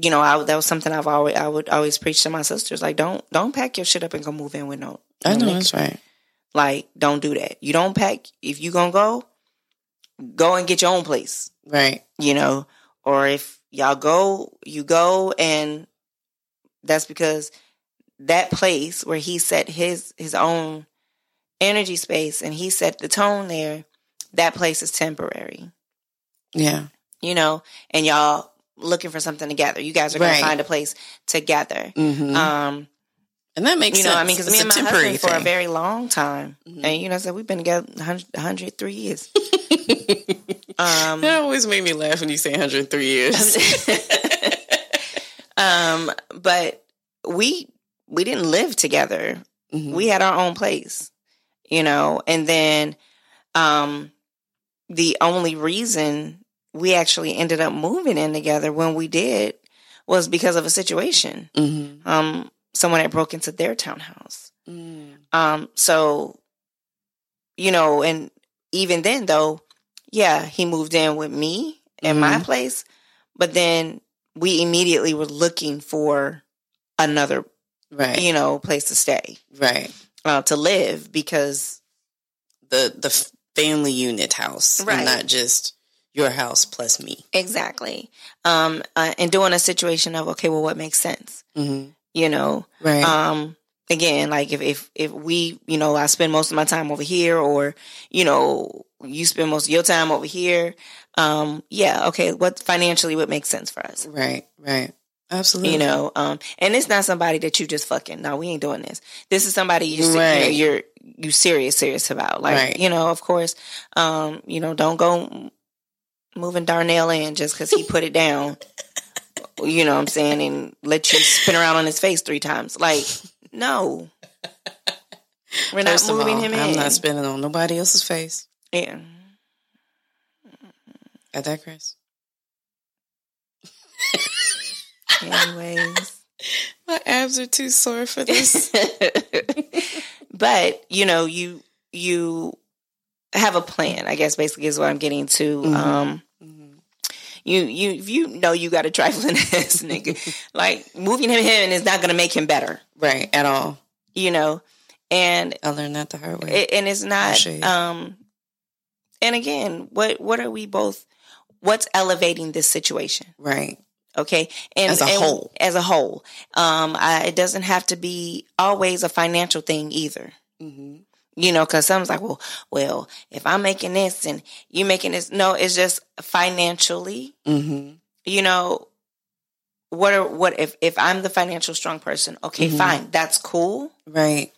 you know, I, that was something I've always, I would always preach to my sisters. Like, don't, don't pack your shit up and go move in with no, I know that's right. Like, don't do that. You don't pack. If you gonna go, go and get your own place. Right. You know, or if y'all go, you go, and that's because that place where he set his his own energy space and he set the tone there. That place is temporary. Yeah. You know, and y'all looking for something together. You guys are gonna find a place together. Mm-hmm. Um, And that makes You know. I mean, because me and my husband for a very long time, Mhm. and you know, so we've been together 100, 103 years. um, That always made me laugh when you say 103 years. um, but we we didn't live together. Mhm. We had our own place, you know, and then um, the only reason we actually ended up moving in together when we did was because of a situation. Mhm. Um, someone had broke into their townhouse. Mm. Um, so, you know, and even then though, yeah, he moved in with me in my Mhm. place, but then we immediately were looking for another, Right. you know, place to stay, Right. uh, to live because, The the family unit house, Right. and not just your house plus me. exactly. Um, uh, and doing a situation of, okay, well, what makes sense? Mm-hmm. You know, Right. um again like if if if we you know i spend most of my time over here or you know you spend most of your time over here um yeah okay what financially would make sense for us right. Right. Absolutely. you know um and it's not somebody that you just fucking no we ain't doing this this is somebody you Right. you know, you're you serious serious about like Right. you know of course um you know don't go moving darnell in just because he put it down you know what i'm saying and let you spin around on his face three times like no we're not First moving all, him in I'm not spinning on nobody else's face. yeah that digress. Anyways My abs are too sore for this. but you know you you have a plan i guess basically is what i'm getting to Mhm. um Mhm. you you you know you got a trifling ass nigga like moving him in is not going to make him better Right. At all. you know and I learned that the hard way. it, and it's not um and again what what are we both what's elevating this situation right. Okay and As a and whole. as a whole um I, it doesn't have to be always a financial thing either Mm-hmm. you know because someone's like well well if i'm making this and you making this no it's just financially Mm-hmm. you know what are what if if i'm the financial strong person okay Mhm. fine that's cool Right.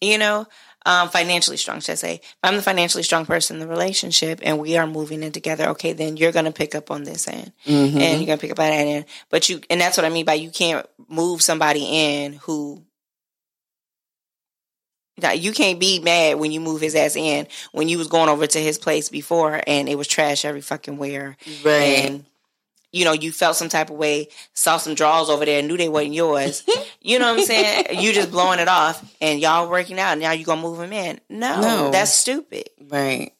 you know um financially strong should i say if i'm the financially strong person in the relationship and we are moving in together okay then you're gonna pick up on this end Mm-hmm. and you're gonna pick up on that end but you and that's what i mean by you can't move somebody in who Now, you can't be mad when you move his ass in when you was going over to his place before and it was trash every fucking where right. and you know you felt some type of way saw some draws over there knew they wasn't yours. You know what i'm saying? You just blowing it off and y'all working out. And now you gonna move him in. No, No. that's stupid. Right.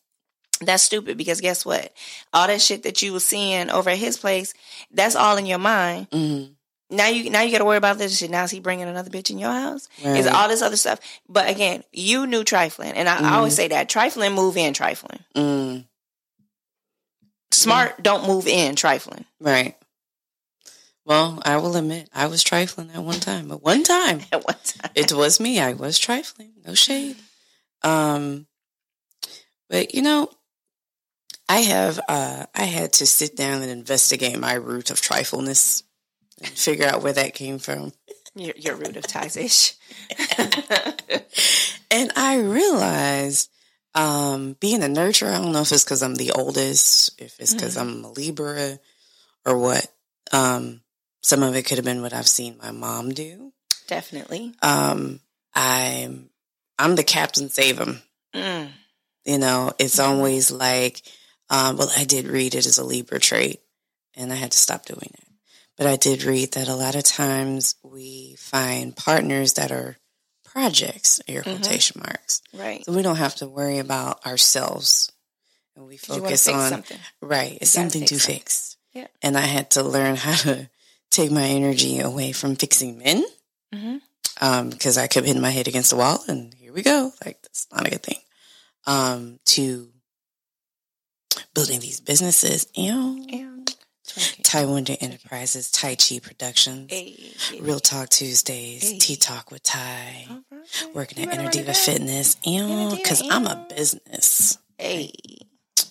that's stupid because guess what? All that shit that you was seeing over at his place that's all in your mind. Mm-hmm. now you now you got to worry about this shit. Now is he bringing another bitch in your house. Right. is all this other stuff. But again you knew trifling. And I, I always say that trifling move in trifling. Mm. Smart don't move in trifling Right. Well, I will admit I was trifling at one time. At one time, at one time it was me. I was trifling. No shade. Um, but you know, I have uh, I had to sit down and investigate my root of trifleness and figure out where that came from. your, your root of ties ish And I realized, um, being a nurturer, I don't know if it's because I'm the oldest, if it's because I'm a Libra, or what. Um, some of it could have been what I've seen my mom do. definitely Um, I'm I'm the captain save him. mm. You know, it's always like, um, well, I did read it as a Libra trait, and I had to stop doing it. But I did read that a lot of times we find partners that are projects, air Mhm. quotation marks. right So we don't have to worry about ourselves. And we 'Cause you want to focus on, something right, it's something to something. fix. Yeah. And I had to learn how to take my energy away from fixing men hmm um, because I kept hitting my head against the wall, and here we go. Like that's not a good thing. Um, to building these businesses, ew. and Taiwan Enterprises, Tai Chi Productions, Hey, yeah. Real Talk Tuesdays, Hey. Tea Talk with Ty, All right. working You at it Interdiva. Fitness, ew, because I'm a business. Hey,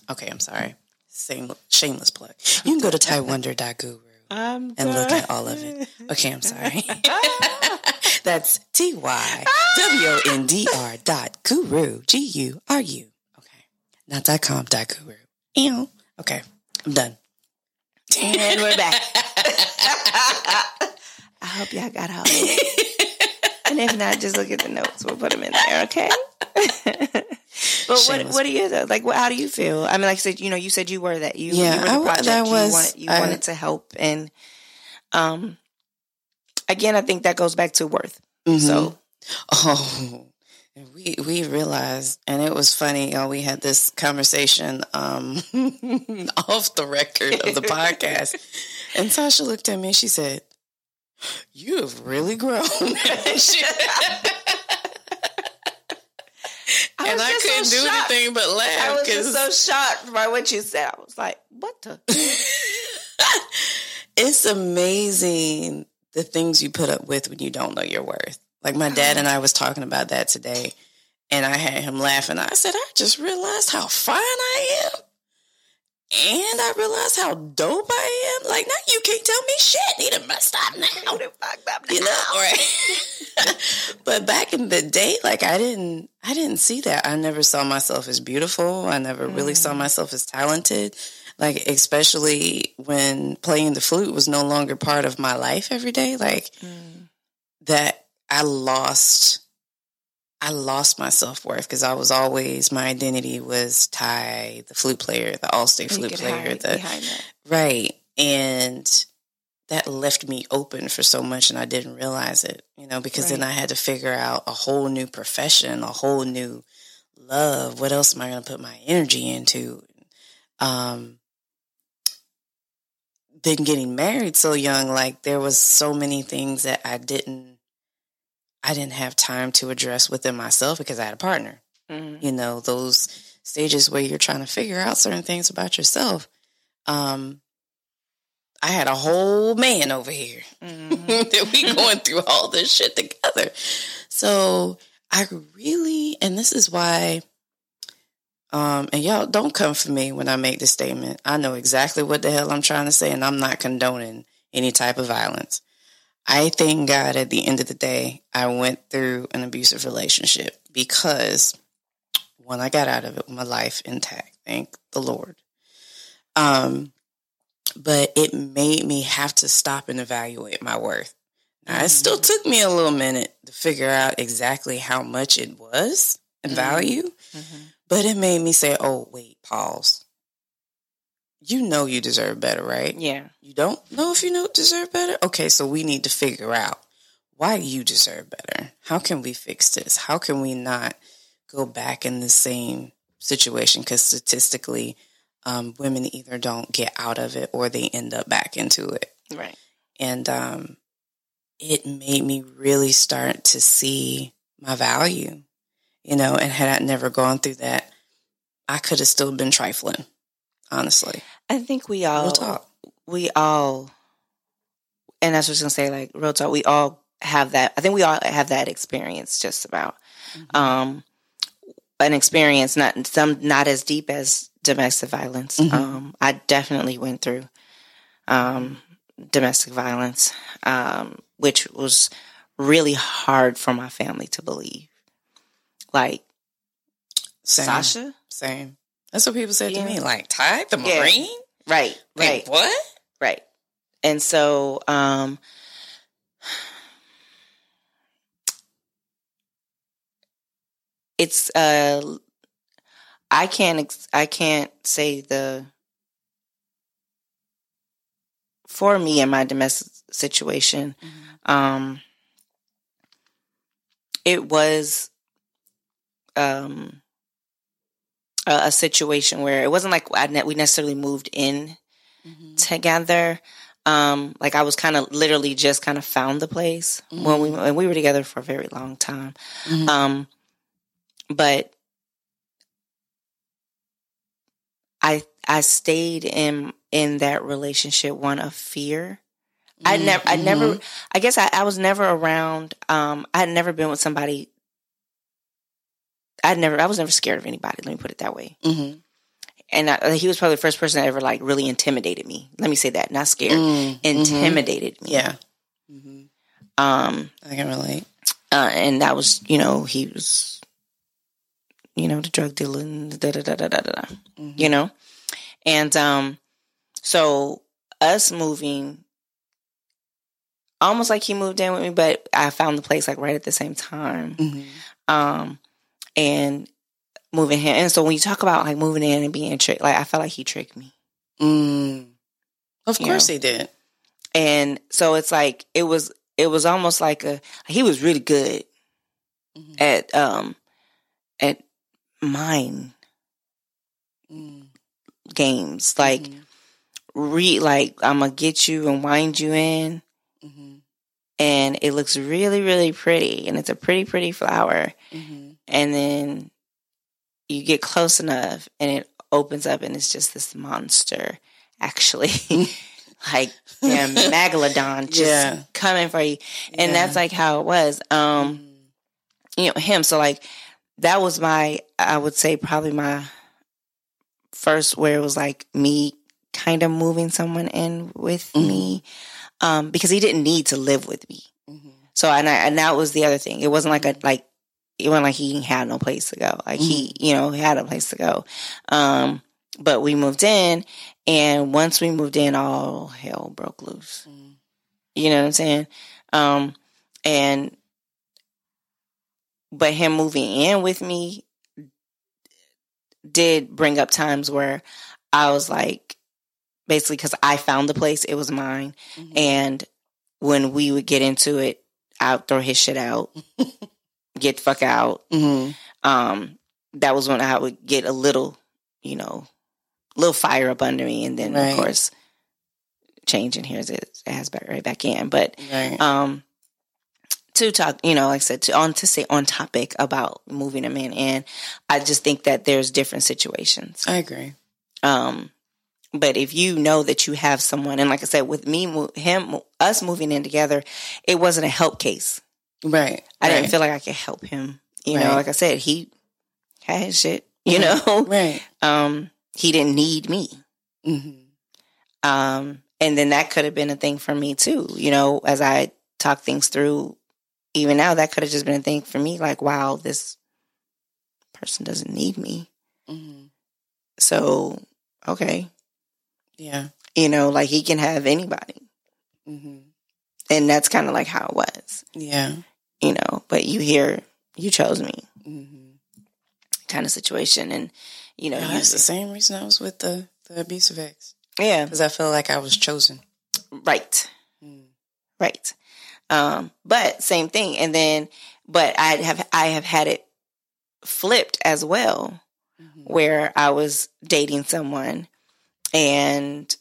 Okay, I'm sorry. Same shameless plug. You can go to tywonder.guru and look at all of it. Okay, I'm sorry. That's T Y W O N D R dot guru. G U R U. Okay. Not dot com dot guru. Ew. Okay. I'm done. And we're back. I hope y'all got all. And if not, just look at the notes. We'll put them in there, okay? but what what do you like? What, how do you feel? I mean, like I said, you know, you said you were that you, Yeah, you were the I that you was- wanted, you I- wanted to help, and um, again, I think that goes back to worth. Mhm. So Oh, and we we realized, and it was funny. Uh, we had this conversation um, off the record of the podcast, and Sasha looked at me and she said, "You have really grown." She- I and I couldn't so do shocked. anything but laugh. Because I was just so shocked by what you said. I was like, what the? it's amazing the things you put up with when you don't know your worth. Like my dad and I was talking about that today, and I had him laughing. I said, "I just realized how fine I am, and I realized how dope I am. Like now you can't tell me shit. He done messed up now, Who the fuck up you know, right?" but back in the day, like I didn't, I didn't see that. I never saw myself as beautiful. I never really saw myself as talented. Like especially when playing the flute was no longer part of my life every day. Like Mm. that, I lost. I lost my self worth because I was always my identity was Ty, the flute player, the all state flute player, the. Right. And that left me open for so much and I didn't realize it, you know, because then I had to figure out a whole new profession, a whole new love. What else am I going to put my energy into? Um, then getting married so young, like there was so many things that I didn't, I didn't have time to address within myself because I had a partner Mhm. you know those stages where you're trying to figure out certain things about yourself um i had a whole man over here Mhm. that we going through all this shit together so i really and this is why um and y'all don't come for me when i make this statement i know exactly what the hell i'm trying to say and i'm not condoning any type of violence i thank god at the end of the day i went through an abusive relationship because when I got out of it with my life intact, thank the Lord. Um, but it made me have to stop and evaluate my worth. Now, it still took me a little minute to figure out exactly how much it was and Mhm. value, Mhm. but it made me say, oh, wait, pause. You know you deserve better, right? Yeah. You don't know if you know deserve better? Okay, so we need to figure out why you deserve better. How can we fix this? How can we not go back in the same situation? Because statistically, um, women either don't get out of it or they end up back into it. Right. And um, it made me really start to see my value, you know, and had I never gone through that, I could have still been trifling, honestly. I think we Real all talk. we all and that's what I was gonna say, like real talk, we all have that I think we all have that experience just about. Mm-hmm. Um an experience not some not as deep as domestic violence. Mhm. Um I definitely went through um domestic violence, um, which was really hard for my family to believe. Like Same. Sasha? Same. That's what people said Yeah. to me. Like, Ty, the Yeah. Marine? Right, Like, right. what? Right. And so um it's uh I can't ex- I can't say the for me in my domestic situation um it was um a, a situation where it wasn't like I ne- we necessarily moved in together. Um, like I was kind of literally just kind of found the place when we and we were together for a very long time. Mhm. Um, but I I stayed in in that relationship one of fear. I never I never I guess I, I was never around um I had never been with somebody I'd never I was never scared of anybody, let me put it that way. Mhm. And I, he was probably the first person that ever like really intimidated me. Let me say that, not scared, Mm, mhm. intimidated me. Yeah. Mhm. Um, I can relate. uh, and that was, you know, he was, you know, the drug dealer, and da da da da da da, da, you know, and um, so us moving, almost like he moved in with me, but I found the place like right at the same time, Mm-hmm. um, and moving him, and so when you talk about like moving in and being tricked, like I felt like he tricked me, Mm. Of You course know. he did. and so it's like it was, it was almost like a he was really good Mhm. at um at mine Mm. games like Mhm. re like i'm gonna get you and wind you in Mhm. and it looks really really pretty and it's a pretty pretty flower Mhm. And then you get close enough and it opens up and it's just this monster actually like damn megalodon just Yeah. coming for you and Yeah. that's like how it was um Mhm. you know him so like that was my i would say probably my first where it was like me kind of moving someone in with Mhm. me um because he didn't need to live with me Mhm. so and I, and that was the other thing it wasn't like a like it wasn't like he had no place to go like he you know he had a place to go um but we moved in and once we moved in all hell broke loose Mhm. you know what I'm saying? Um, and but him moving in with me did bring up times where I was like, basically, because I found the place, it was mine, Mhm. and when we would get into it, I'd throw his shit out, get the fuck out. Mhm. Um, that was when I would get a little, you know, little fire up under me, and then Right. of course, changing here is it has back right back in, but Right. um to talk you know like i said to on to say on topic about moving a man in i just think that there's different situations I agree. um but if you know that you have someone and like i said with me him us moving in together it wasn't a help case Right. i right. didn't feel like i could help him you know like i said he had his shit you know Right. um he didn't need me Mhm. Um, and then that could have been a thing for me too. You know, as I talk things through, even now, that could have just been a thing for me. Like, wow, this person doesn't need me. Mhm. So, okay, Yeah. you know, like he can have anybody, Mhm. and that's kind of like how it was. Yeah. You know, but you hear you chose me Mhm. kind of situation, and you know, you, that's the same reason I was with the, the abusive ex. yeah, Because I feel like I was chosen. right. Mm. Right. Um, but same thing. And then, but I have, I have had it flipped as well, Mhm. where I was dating someone and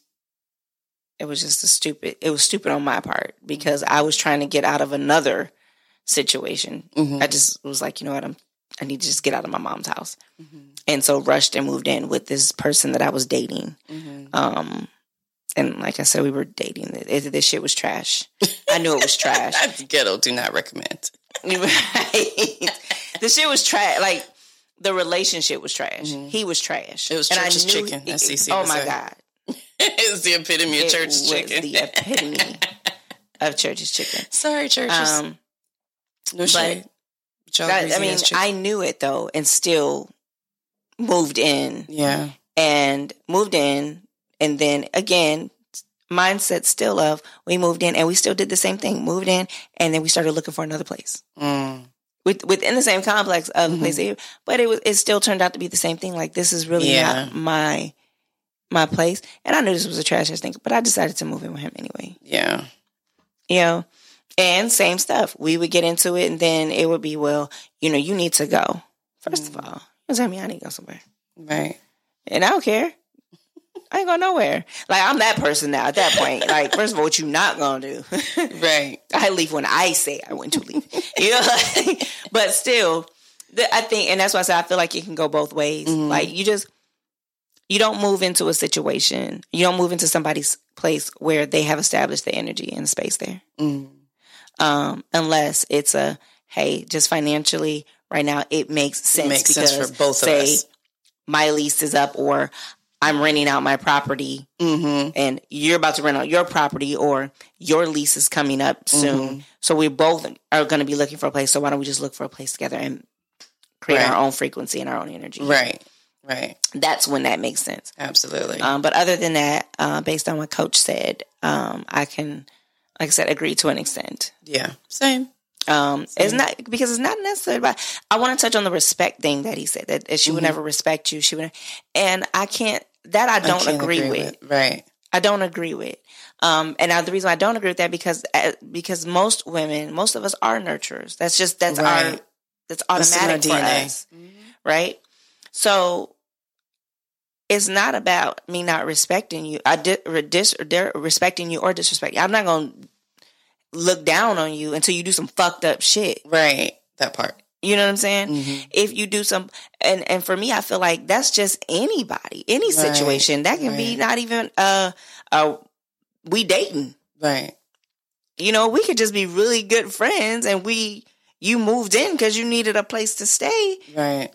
it was just a stupid, it was stupid on my part because I was trying to get out of another situation. Mhm. I just was like, you know what? I'm, I need to just get out of my mom's house. Mhm. And so rushed and moved in with this person that I was dating. Mhm. Um, and like I said, we were dating. This, this shit was trash. I knew it was trash. That's ghetto. Do not recommend. right. The shit was trash. Like the relationship was trash. Mhm. He was trash. It was And church's chicken, as CeCe oh my god, it's the epitome of it church's chicken. the epitome of church's chicken. Sorry, churches. Um, no. But y'all that- I mean. I knew it though, and still moved in yeah. and moved in, and then again. Mindset still of we moved in and we still did the same thing. Moved in and then we started looking for another place. Mm. with, within the same complex of Mhm. place, but it was it still turned out to be the same thing. Like this is really Yeah. not my my place, and I knew this was a trash ass thing, but I decided to move in with him anyway. Yeah. You know, and same stuff. We would get into it, and then it would be, well, you know, you need to go. First Mm. of all, you tell me I need to go somewhere, Right. and I don't care. I ain't going nowhere. Like I'm that person now. At that point, like first of all, what you not gonna do? Right. I leave when I say I want to leave. You know, like, but still, the, I think, and that's why I say I feel like it can go both ways. Mhm. Like you just you don't move into a situation, you don't move into somebody's place where they have established the energy and space there, Mm. Um, unless it's a hey, just financially right now it makes sense It makes because sense for both say of us. my lease is up or I'm renting out my property Mm-hmm. and you're about to rent out your property or your lease is coming up soon. So we both are going to be looking for a place. So why don't we just look for a place together and create Right. our own frequency and our own energy? Right. Right. That's when that makes sense. Absolutely. Um, but other than that, uh, based on what Coach said, um, I can, like I said, agree to an extent. yeah. Same. Um, it's not because it's not necessarily about. I want to touch on the respect thing that he said that, that she would Mhm. never respect you. She would, and I can't. That I don't can't agree, with. Right. I don't agree with. Um, and I, the reason I don't agree with that because uh, because most women, most of us are nurturers. That's just that's our Right. that's That's our automatic for DNA. us, right? So it's not about me not respecting you. I di- re- dis- respecting you or disrespecting. you. I'm not gonna look down on you until you do some fucked up shit. Right. That part. You know what I'm saying? Mhm. If you do some, and and for me, I feel like that's just anybody, any Right, situation. That can be not even uh uh we dating. Right. You know, we could just be really good friends, and we you moved in because you needed a place to stay, Right.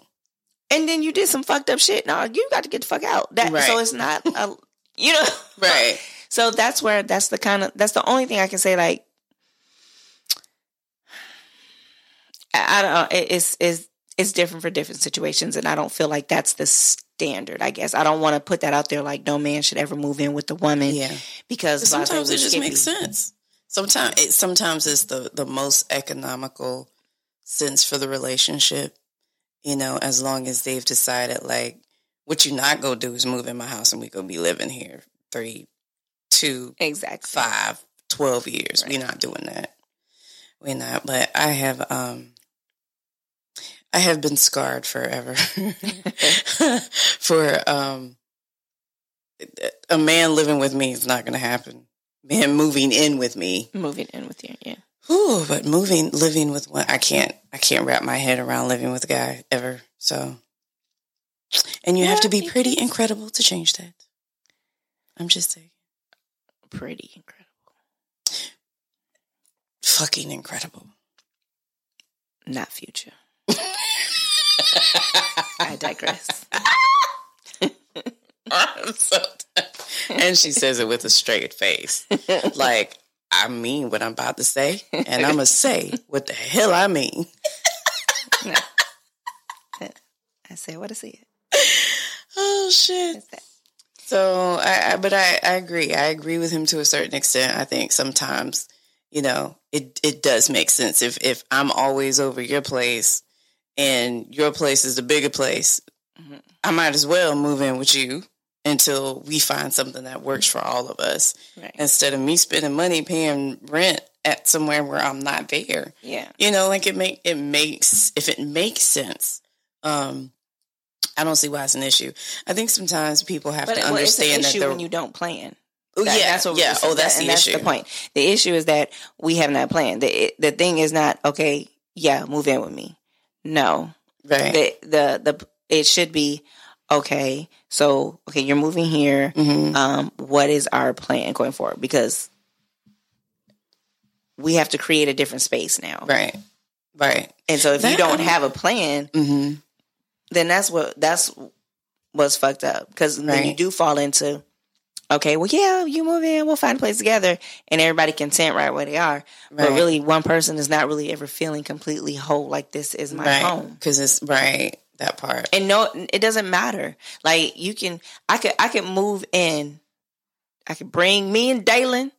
And then you did some fucked up shit. No, you got to get the fuck out. That Right. so it's not a you know Right. So that's where that's the kind of that's the only thing I can say. Like, I, I don't know. It, it's is it's different for different situations, and I don't feel like that's the standard. I guess I don't want to put that out there. Like, no man should ever move in with the woman Yeah. because a Sometimes it just makes sense. Sometimes it sometimes it's the the most economical sense for the relationship. You know, as long as they've decided like what you not gonna do is move in my house and we gonna be living here three, two, Exactly. five, twelve years. We're not doing that. We're not. But I have um I have been scarred forever for um a man living with me is not gonna happen. Man moving in with me. Moving in with you, yeah. Ooh, but moving living with one I can't I can't wrap my head around living with a guy ever. So and you have to be pretty incredible to change that. I'm just saying. Pretty incredible. Fucking incredible. Not future. I digress. I'm so done. And she says it with a straight face. Like, I mean what I'm about to say, and I'm going to say what the hell I mean. I say what I see it. Oh, shit. So, I, I but I, I agree. I agree with him to a certain extent. I think sometimes, you know, it, it does make sense. If, if I'm always over your place and your place is the bigger place, Mhm. I might as well move in with you until we find something that works for all of us. Right. instead of me spending money paying rent at somewhere where I'm not there. Yeah. You know, like it make it makes if it makes sense. Um I don't see why it's an issue. I think sometimes people have But to well, understand that when you don't plan. oh, That- yeah, that's what yeah. Oh, that's that- the that's issue. the point. The issue is that we have not planned. The the thing is not okay. Yeah, move in with me. No, Right. the the the it should be okay. So okay, you're moving here. hmm Um, what is our plan going forward? Because we have to create a different space now. Right. Right. And so if you don't have a plan, mm-hmm. then that's what that's what's fucked up. Because then you do fall into, okay, well, yeah, you move in, we'll find a place together, and everybody content right where they are. But really, one person is not really ever feeling completely whole. Like this is my right. home. Because it's right that part. And no, it doesn't matter. Like you can, I could, I could move in. I could bring me and Dalen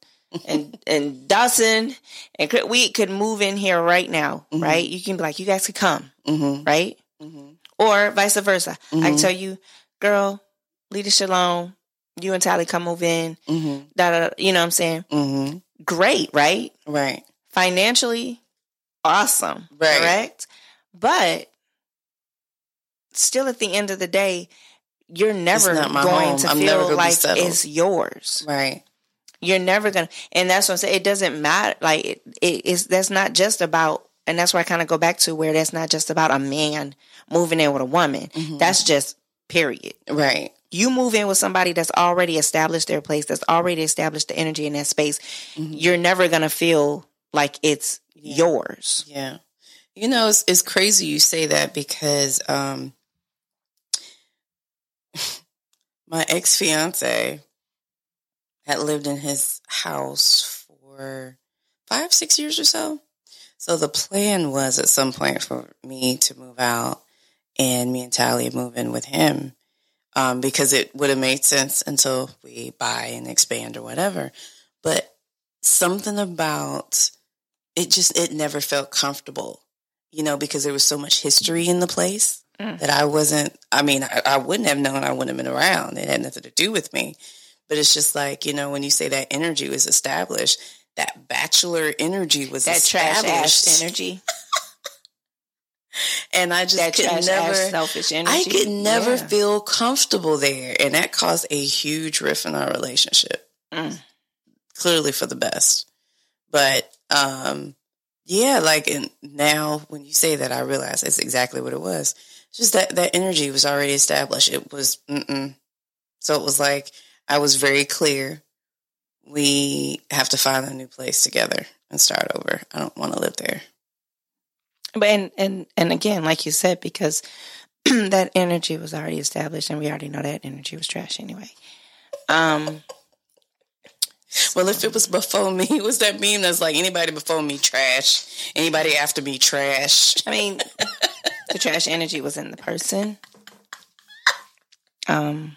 and and Dawson and we could move in here right now, Mhm. right? You can be like, you guys could come, hmm right? hmm Or vice versa. I Mhm. tell you, girl, leave this shit alone. You and Tally come move in. hmm Da, da, you know what I'm saying? hmm Great, right? Right. Financially, awesome, Right. correct? But still, at the end of the day, you're never going home. to I'm feel like it's yours. Right. You're never gonna, and that's what I'm saying. It doesn't matter. Like it, it is. That's not just about. And that's why I kind of go back to where that's not just about a man moving in with a woman. Mhm. That's just period. Right. you move in with somebody that's already established their place, that's already established the energy in that space, Mhm. you're never gonna feel like it's Yeah. yours. Yeah. You know, it's, it's crazy you say that because um, my ex fiance had lived in his house for five, six years or so. So the plan was at some point for me to move out and me and Talia move in with him um, because it would have made sense until we buy and expand or whatever. But something about it just it never felt comfortable, you know, because there was so much history in the place Mm. that I wasn't. I mean, I, I wouldn't have known. I wouldn't have been around. It had nothing to do with me. But it's just like you know, when you say that energy was established, that bachelor energy was That trash established, ass energy. and I just That could trash never. selfish energy. I could never Yeah. feel comfortable there, and that caused a huge rift in our relationship. Mm. Clearly for the best, but um, yeah, like and now when you say that, I realize that's exactly what it was. Just that that energy was already established. It was, mm-mm. so it was like I was very clear. We have to find a new place together and start over. I don't want to live there. But and and and again, like you said, because that energy was already established, and we already know that energy was trash anyway. Um, Well, if it was before me, was that meme that's like anybody before me trash, anybody after me trash. I mean, the trash energy was in the person. Um,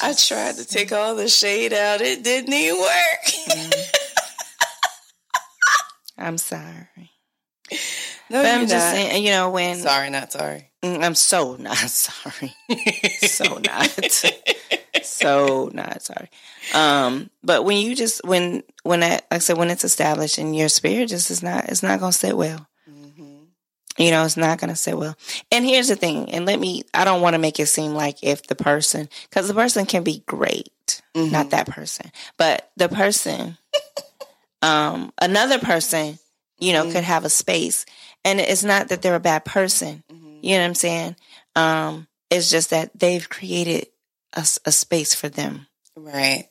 I tried to take all the shade out. It didn't even work. I'm sorry, no, but I'm you're just not. saying. You know, when Sorry, not sorry. Mm, I'm so not sorry, so not, so not sorry. Um, but when you just when when I like I said when it's established in your spirit, just is not it's not gonna sit well. You know, it's not going to sit well. And here's the thing, and let me, I don't want to make it seem like if the person, because the person can be great, Mhm. not that person, but the person, um, another person, you know, Mhm. could have a space. And it's not that they're a bad person. Mhm. You know what I'm saying? Um, it's just that they've created a space for them, Right,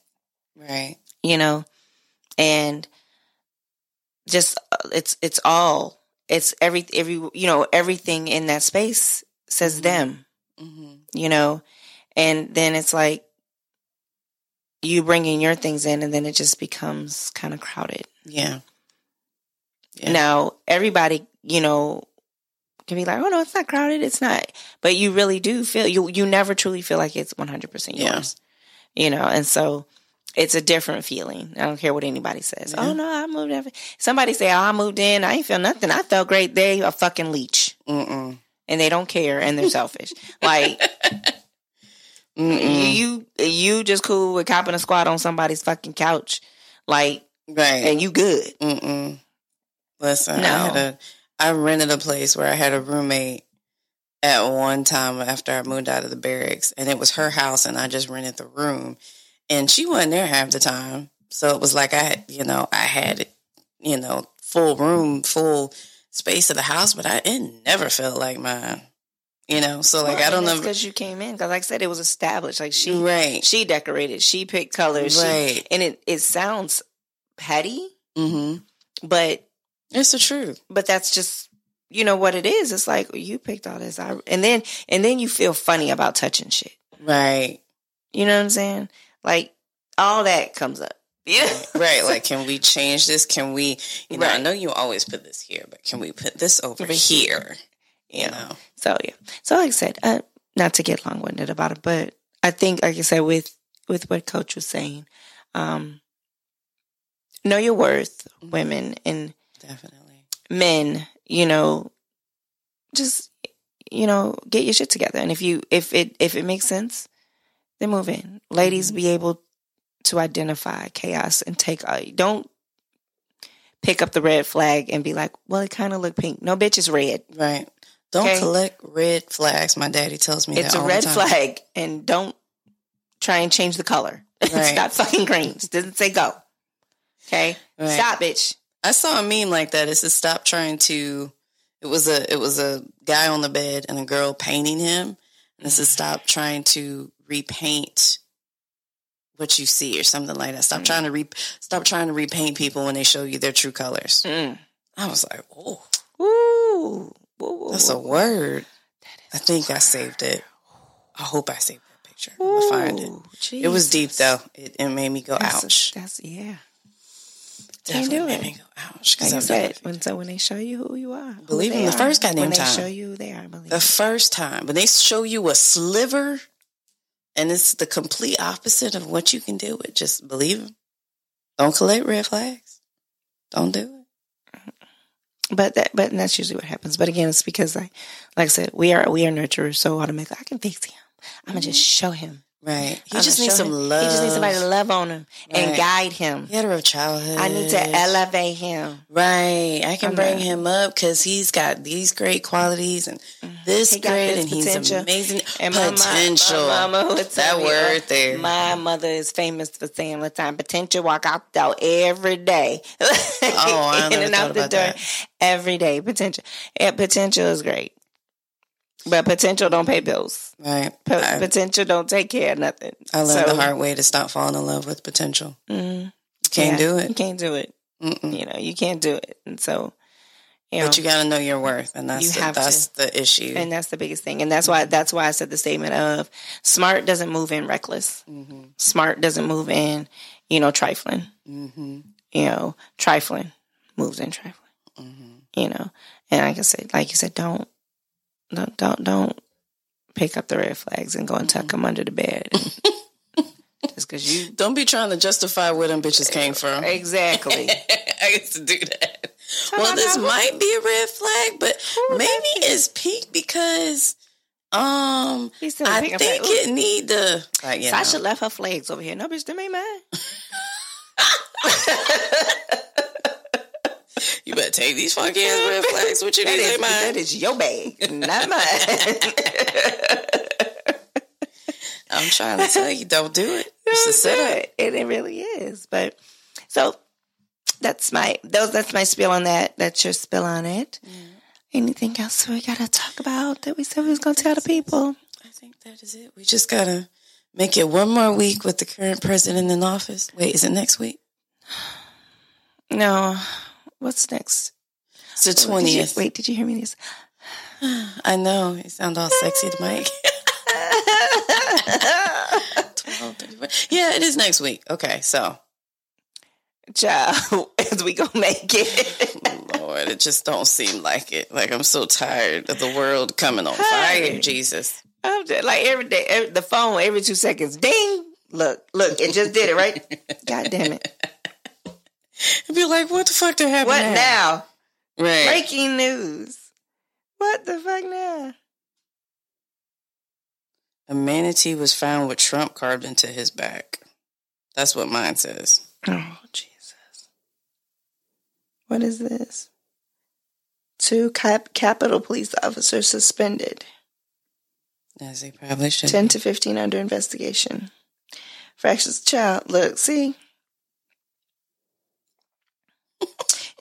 right. you know, and just uh, it's it's all it's every every you know everything in that space says Mhm. them hmm you know and then it's like you bringing your things in and then it just becomes kind of crowded Yeah. Yeah. now everybody you know can be like oh no it's not crowded it's not but you really do feel you you never truly feel like it's 100% Yeah. yours you know and so it's a different feeling. I don't care what anybody says. Oh, yeah. Oh no, I moved. Every- Somebody say, "Oh, I moved in. I ain't feel nothing. I felt great." They a fucking leech, Mm-mm. and they don't care, and they're selfish. like Mm-mm. you, you just cool with copping a squat on somebody's fucking couch, like, Right. and you good. Mm-mm. Listen, No. I had a, I rented a place where I had a roommate at one time after I moved out of the barracks, and it was her house, and I just rented the room, and she wasn't there half the time, so it was like I had, you know, I had, you know, full room, full space of the house, but I it never felt like mine, you know. So like I don't know, because you came in. Because like I said, it was established. Like she, right, she decorated. She picked colors. She, right, and it it sounds petty, mm-hmm. but It's the truth, but that's just you know what it is. It's like you picked all this, I, and then and then you feel funny about touching shit. right. You know what I'm saying? Like all that comes up. Yeah, right. Like, can we change this? Can we, you know, I know you always put this here, but can we put this over, Over here? You Yeah. know, So yeah. So like I said, uh, not to get long winded about it, but I think, like I said, with with what Coach was saying, um, know your worth, women and definitely. men. You know, just you know, get your shit together. And if you if it if it makes sense, then move in. Ladies, be able to identify chaos and take. Uh, don't pick up the red flag and be like, "Well, it kind of look pink." No, bitch, it's red. Right. Don't Okay. collect red flags. My daddy tells me It's that a all the red flag, and don't try and change the color. it's Right. not fucking green. It doesn't say go. Okay, Right. stop, bitch. I saw a meme like that. It says stop trying to. It was a it was a guy on the bed and a girl painting him. It says stop trying to repaint what you see or something like that. Stop Mm. trying to re stop trying to repaint people when they show you their true colors. Mm. I was like, oh, woo, that's a word. That I is a think I saved it. I hope I saved that picture. I'm gonna find it. Ooh, It was deep though. It, it made me go That's, ouch. that's yeah. Definitely do it. me go ouch. Like I said, when so when they show you who you are, Believe them the first goddamn time. when they show you who they are, believe. the first time, when they show you a sliver, and it's the complete opposite of what you can do with, just believe them. Don't collect red flags. Don't do it. Mm-hmm. But that, but that's usually what happens. But again, it's because like, like I said, we are we are nurturers, so automatically I can fix him. I'm gonna just mm-hmm. show him. Right. He I'ma just needs some him. love. He just needs somebody to love on him and guide him. He had a rough childhood. I need to elevate him. Right. I can I'm bring him up because he's got these great qualities and this Mm. He great this and he's potential. amazing. And my, potential. my, my mama that me, word there. My mother is famous for saying the time, potential walk out the door every day. Oh, I In never and thought out the about door that. every day. Potential. Yeah, potential is great. But potential don't pay bills. right. Po- I, potential don't take care of nothing. I learned So- the hard way to stop falling in love with potential. Mhm. Can't Yeah, do You it. can't do it. Mm-mm. You know, you can't do it. And so, you know, But you got to know your worth, and that's You the, that's the issue. and that's the biggest thing. And that's why that's why I said the statement of smart doesn't move in reckless. mm-hmm. Smart doesn't move in, you know, trifling. Mm-hmm. You know, trifling moves in trifling. Mm-hmm. You know, and like I said, like you said, don't, don't, don't, don't pick up the red flags and go and Mm-hmm. tuck them under the bed. Just because you Don't be trying to justify where them bitches came from. exactly. I used to do that. Well, this might be a red flag, but maybe it's peak because um He's I think it need to like you Sasha know. left her flags over here. No, bitch, them ain't mine. You better take these funky ass red flags with you. That is, ain't that mine. is your bag, not mine. I'm trying to tell you, don't do it. It's a setup. it, it really is. But so that's my those that's my spill on that. That's your spill on it. Anything else we gotta talk about that we said we was gonna tell the people? I think that is it. We just gotta make it one more week with the current president in office. Wait, is it next week? No. What's next? It's the oh, you- twentieth. wait, did you hear me this? I know. You sound all sexy to Mike. 12, 34. Yeah, it is next week. Okay, so Child, as we gonna make it. Lord, it just don't seem like it. Like I'm so tired of the world coming on Hey. fire. Jesus. I'm just like every day, every, the phone every two seconds. Ding! Look, look, it just did it, right? God damn it! I'd be like, what the fuck did happen? What now? now? Right. Breaking news. What the fuck now? A manatee was found with Trump carved into his back. That's what mine says. Oh Jesus! What is this? Two cap- Capitol police officers suspended. As they probably should. Ten to fifteen under investigation. Fractious child. Look, see.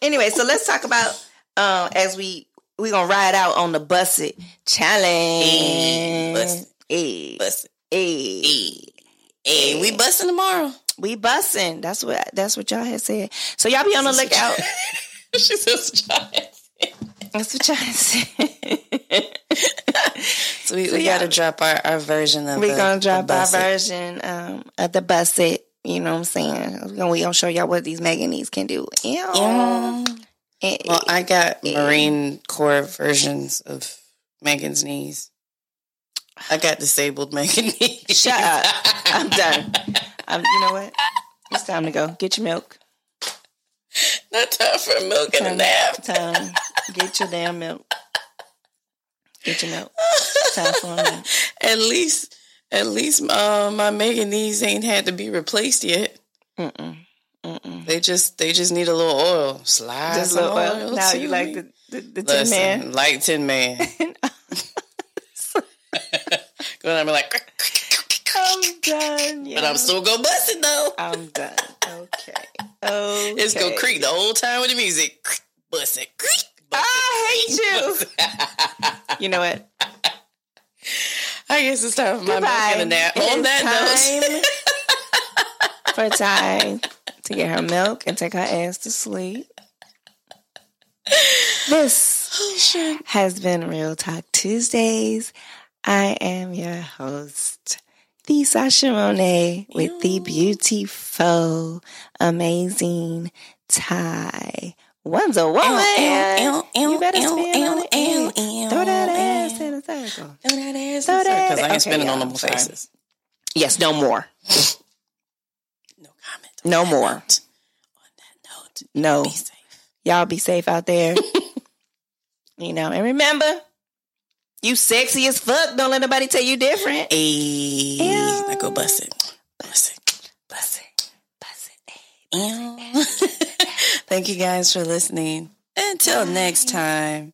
Anyway, so let's talk about uh, as we we gonna ride out on the Buss It challenge. Hey, bust Hey, Bust. hey. We busting tomorrow. We bussing. That's what that's what y'all had said. So y'all be on the lookout. she says. That's what y'all said. So we, So we yeah. got to drop our, our version of We're the, gonna drop our Buss It. version um, of the Buss It. You know what I'm saying? We gonna show y'all what these Meganese can do. Yeah. Yeah. Well, I got. Marine Corps versions of Megan's knees. I got disabled Megan knees. Shut up. I'm done. Um, you know what? It's time to go. Get your milk. Not time for milk and a Time, nap. time. Get your damn milk. Get your milk. Time for a nap. At least, at least, uh, my Megan knees ain't had to be replaced yet. Mm-mm. Mm-mm. They just, they just need a little oil. Slide Just some little oil. oil Now you like me. the the, the tin man. light tin man. Going to be like, I'm done. but I'm still gonna bust it though. I'm done. Okay. Okay. It's gonna creak the whole time with the music. Bust it. Bust I hate you. You know what? I guess it's time for my milk and a nap. It On that note, For time to get her milk and take her ass to sleep. This oh has been Real Talk Tuesdays. I am your host, the Sasha Monet, with the beautiful, amazing Ty. One's a woman. You better spin on it. Throw that ass in a circle. Throw that ass Throw that- Because I ain't okay, spinning on yeah, them faces. Yes, no more. No comment. No that more. note. On that note, No. be safe. Y'all be safe out there. you know, and remember, you sexy as fuck. Don't let nobody tell you different. Hey, Ew. now go bust it. Bust it. Bust it. Bust it. Ew. Thank you guys for listening. Until next time.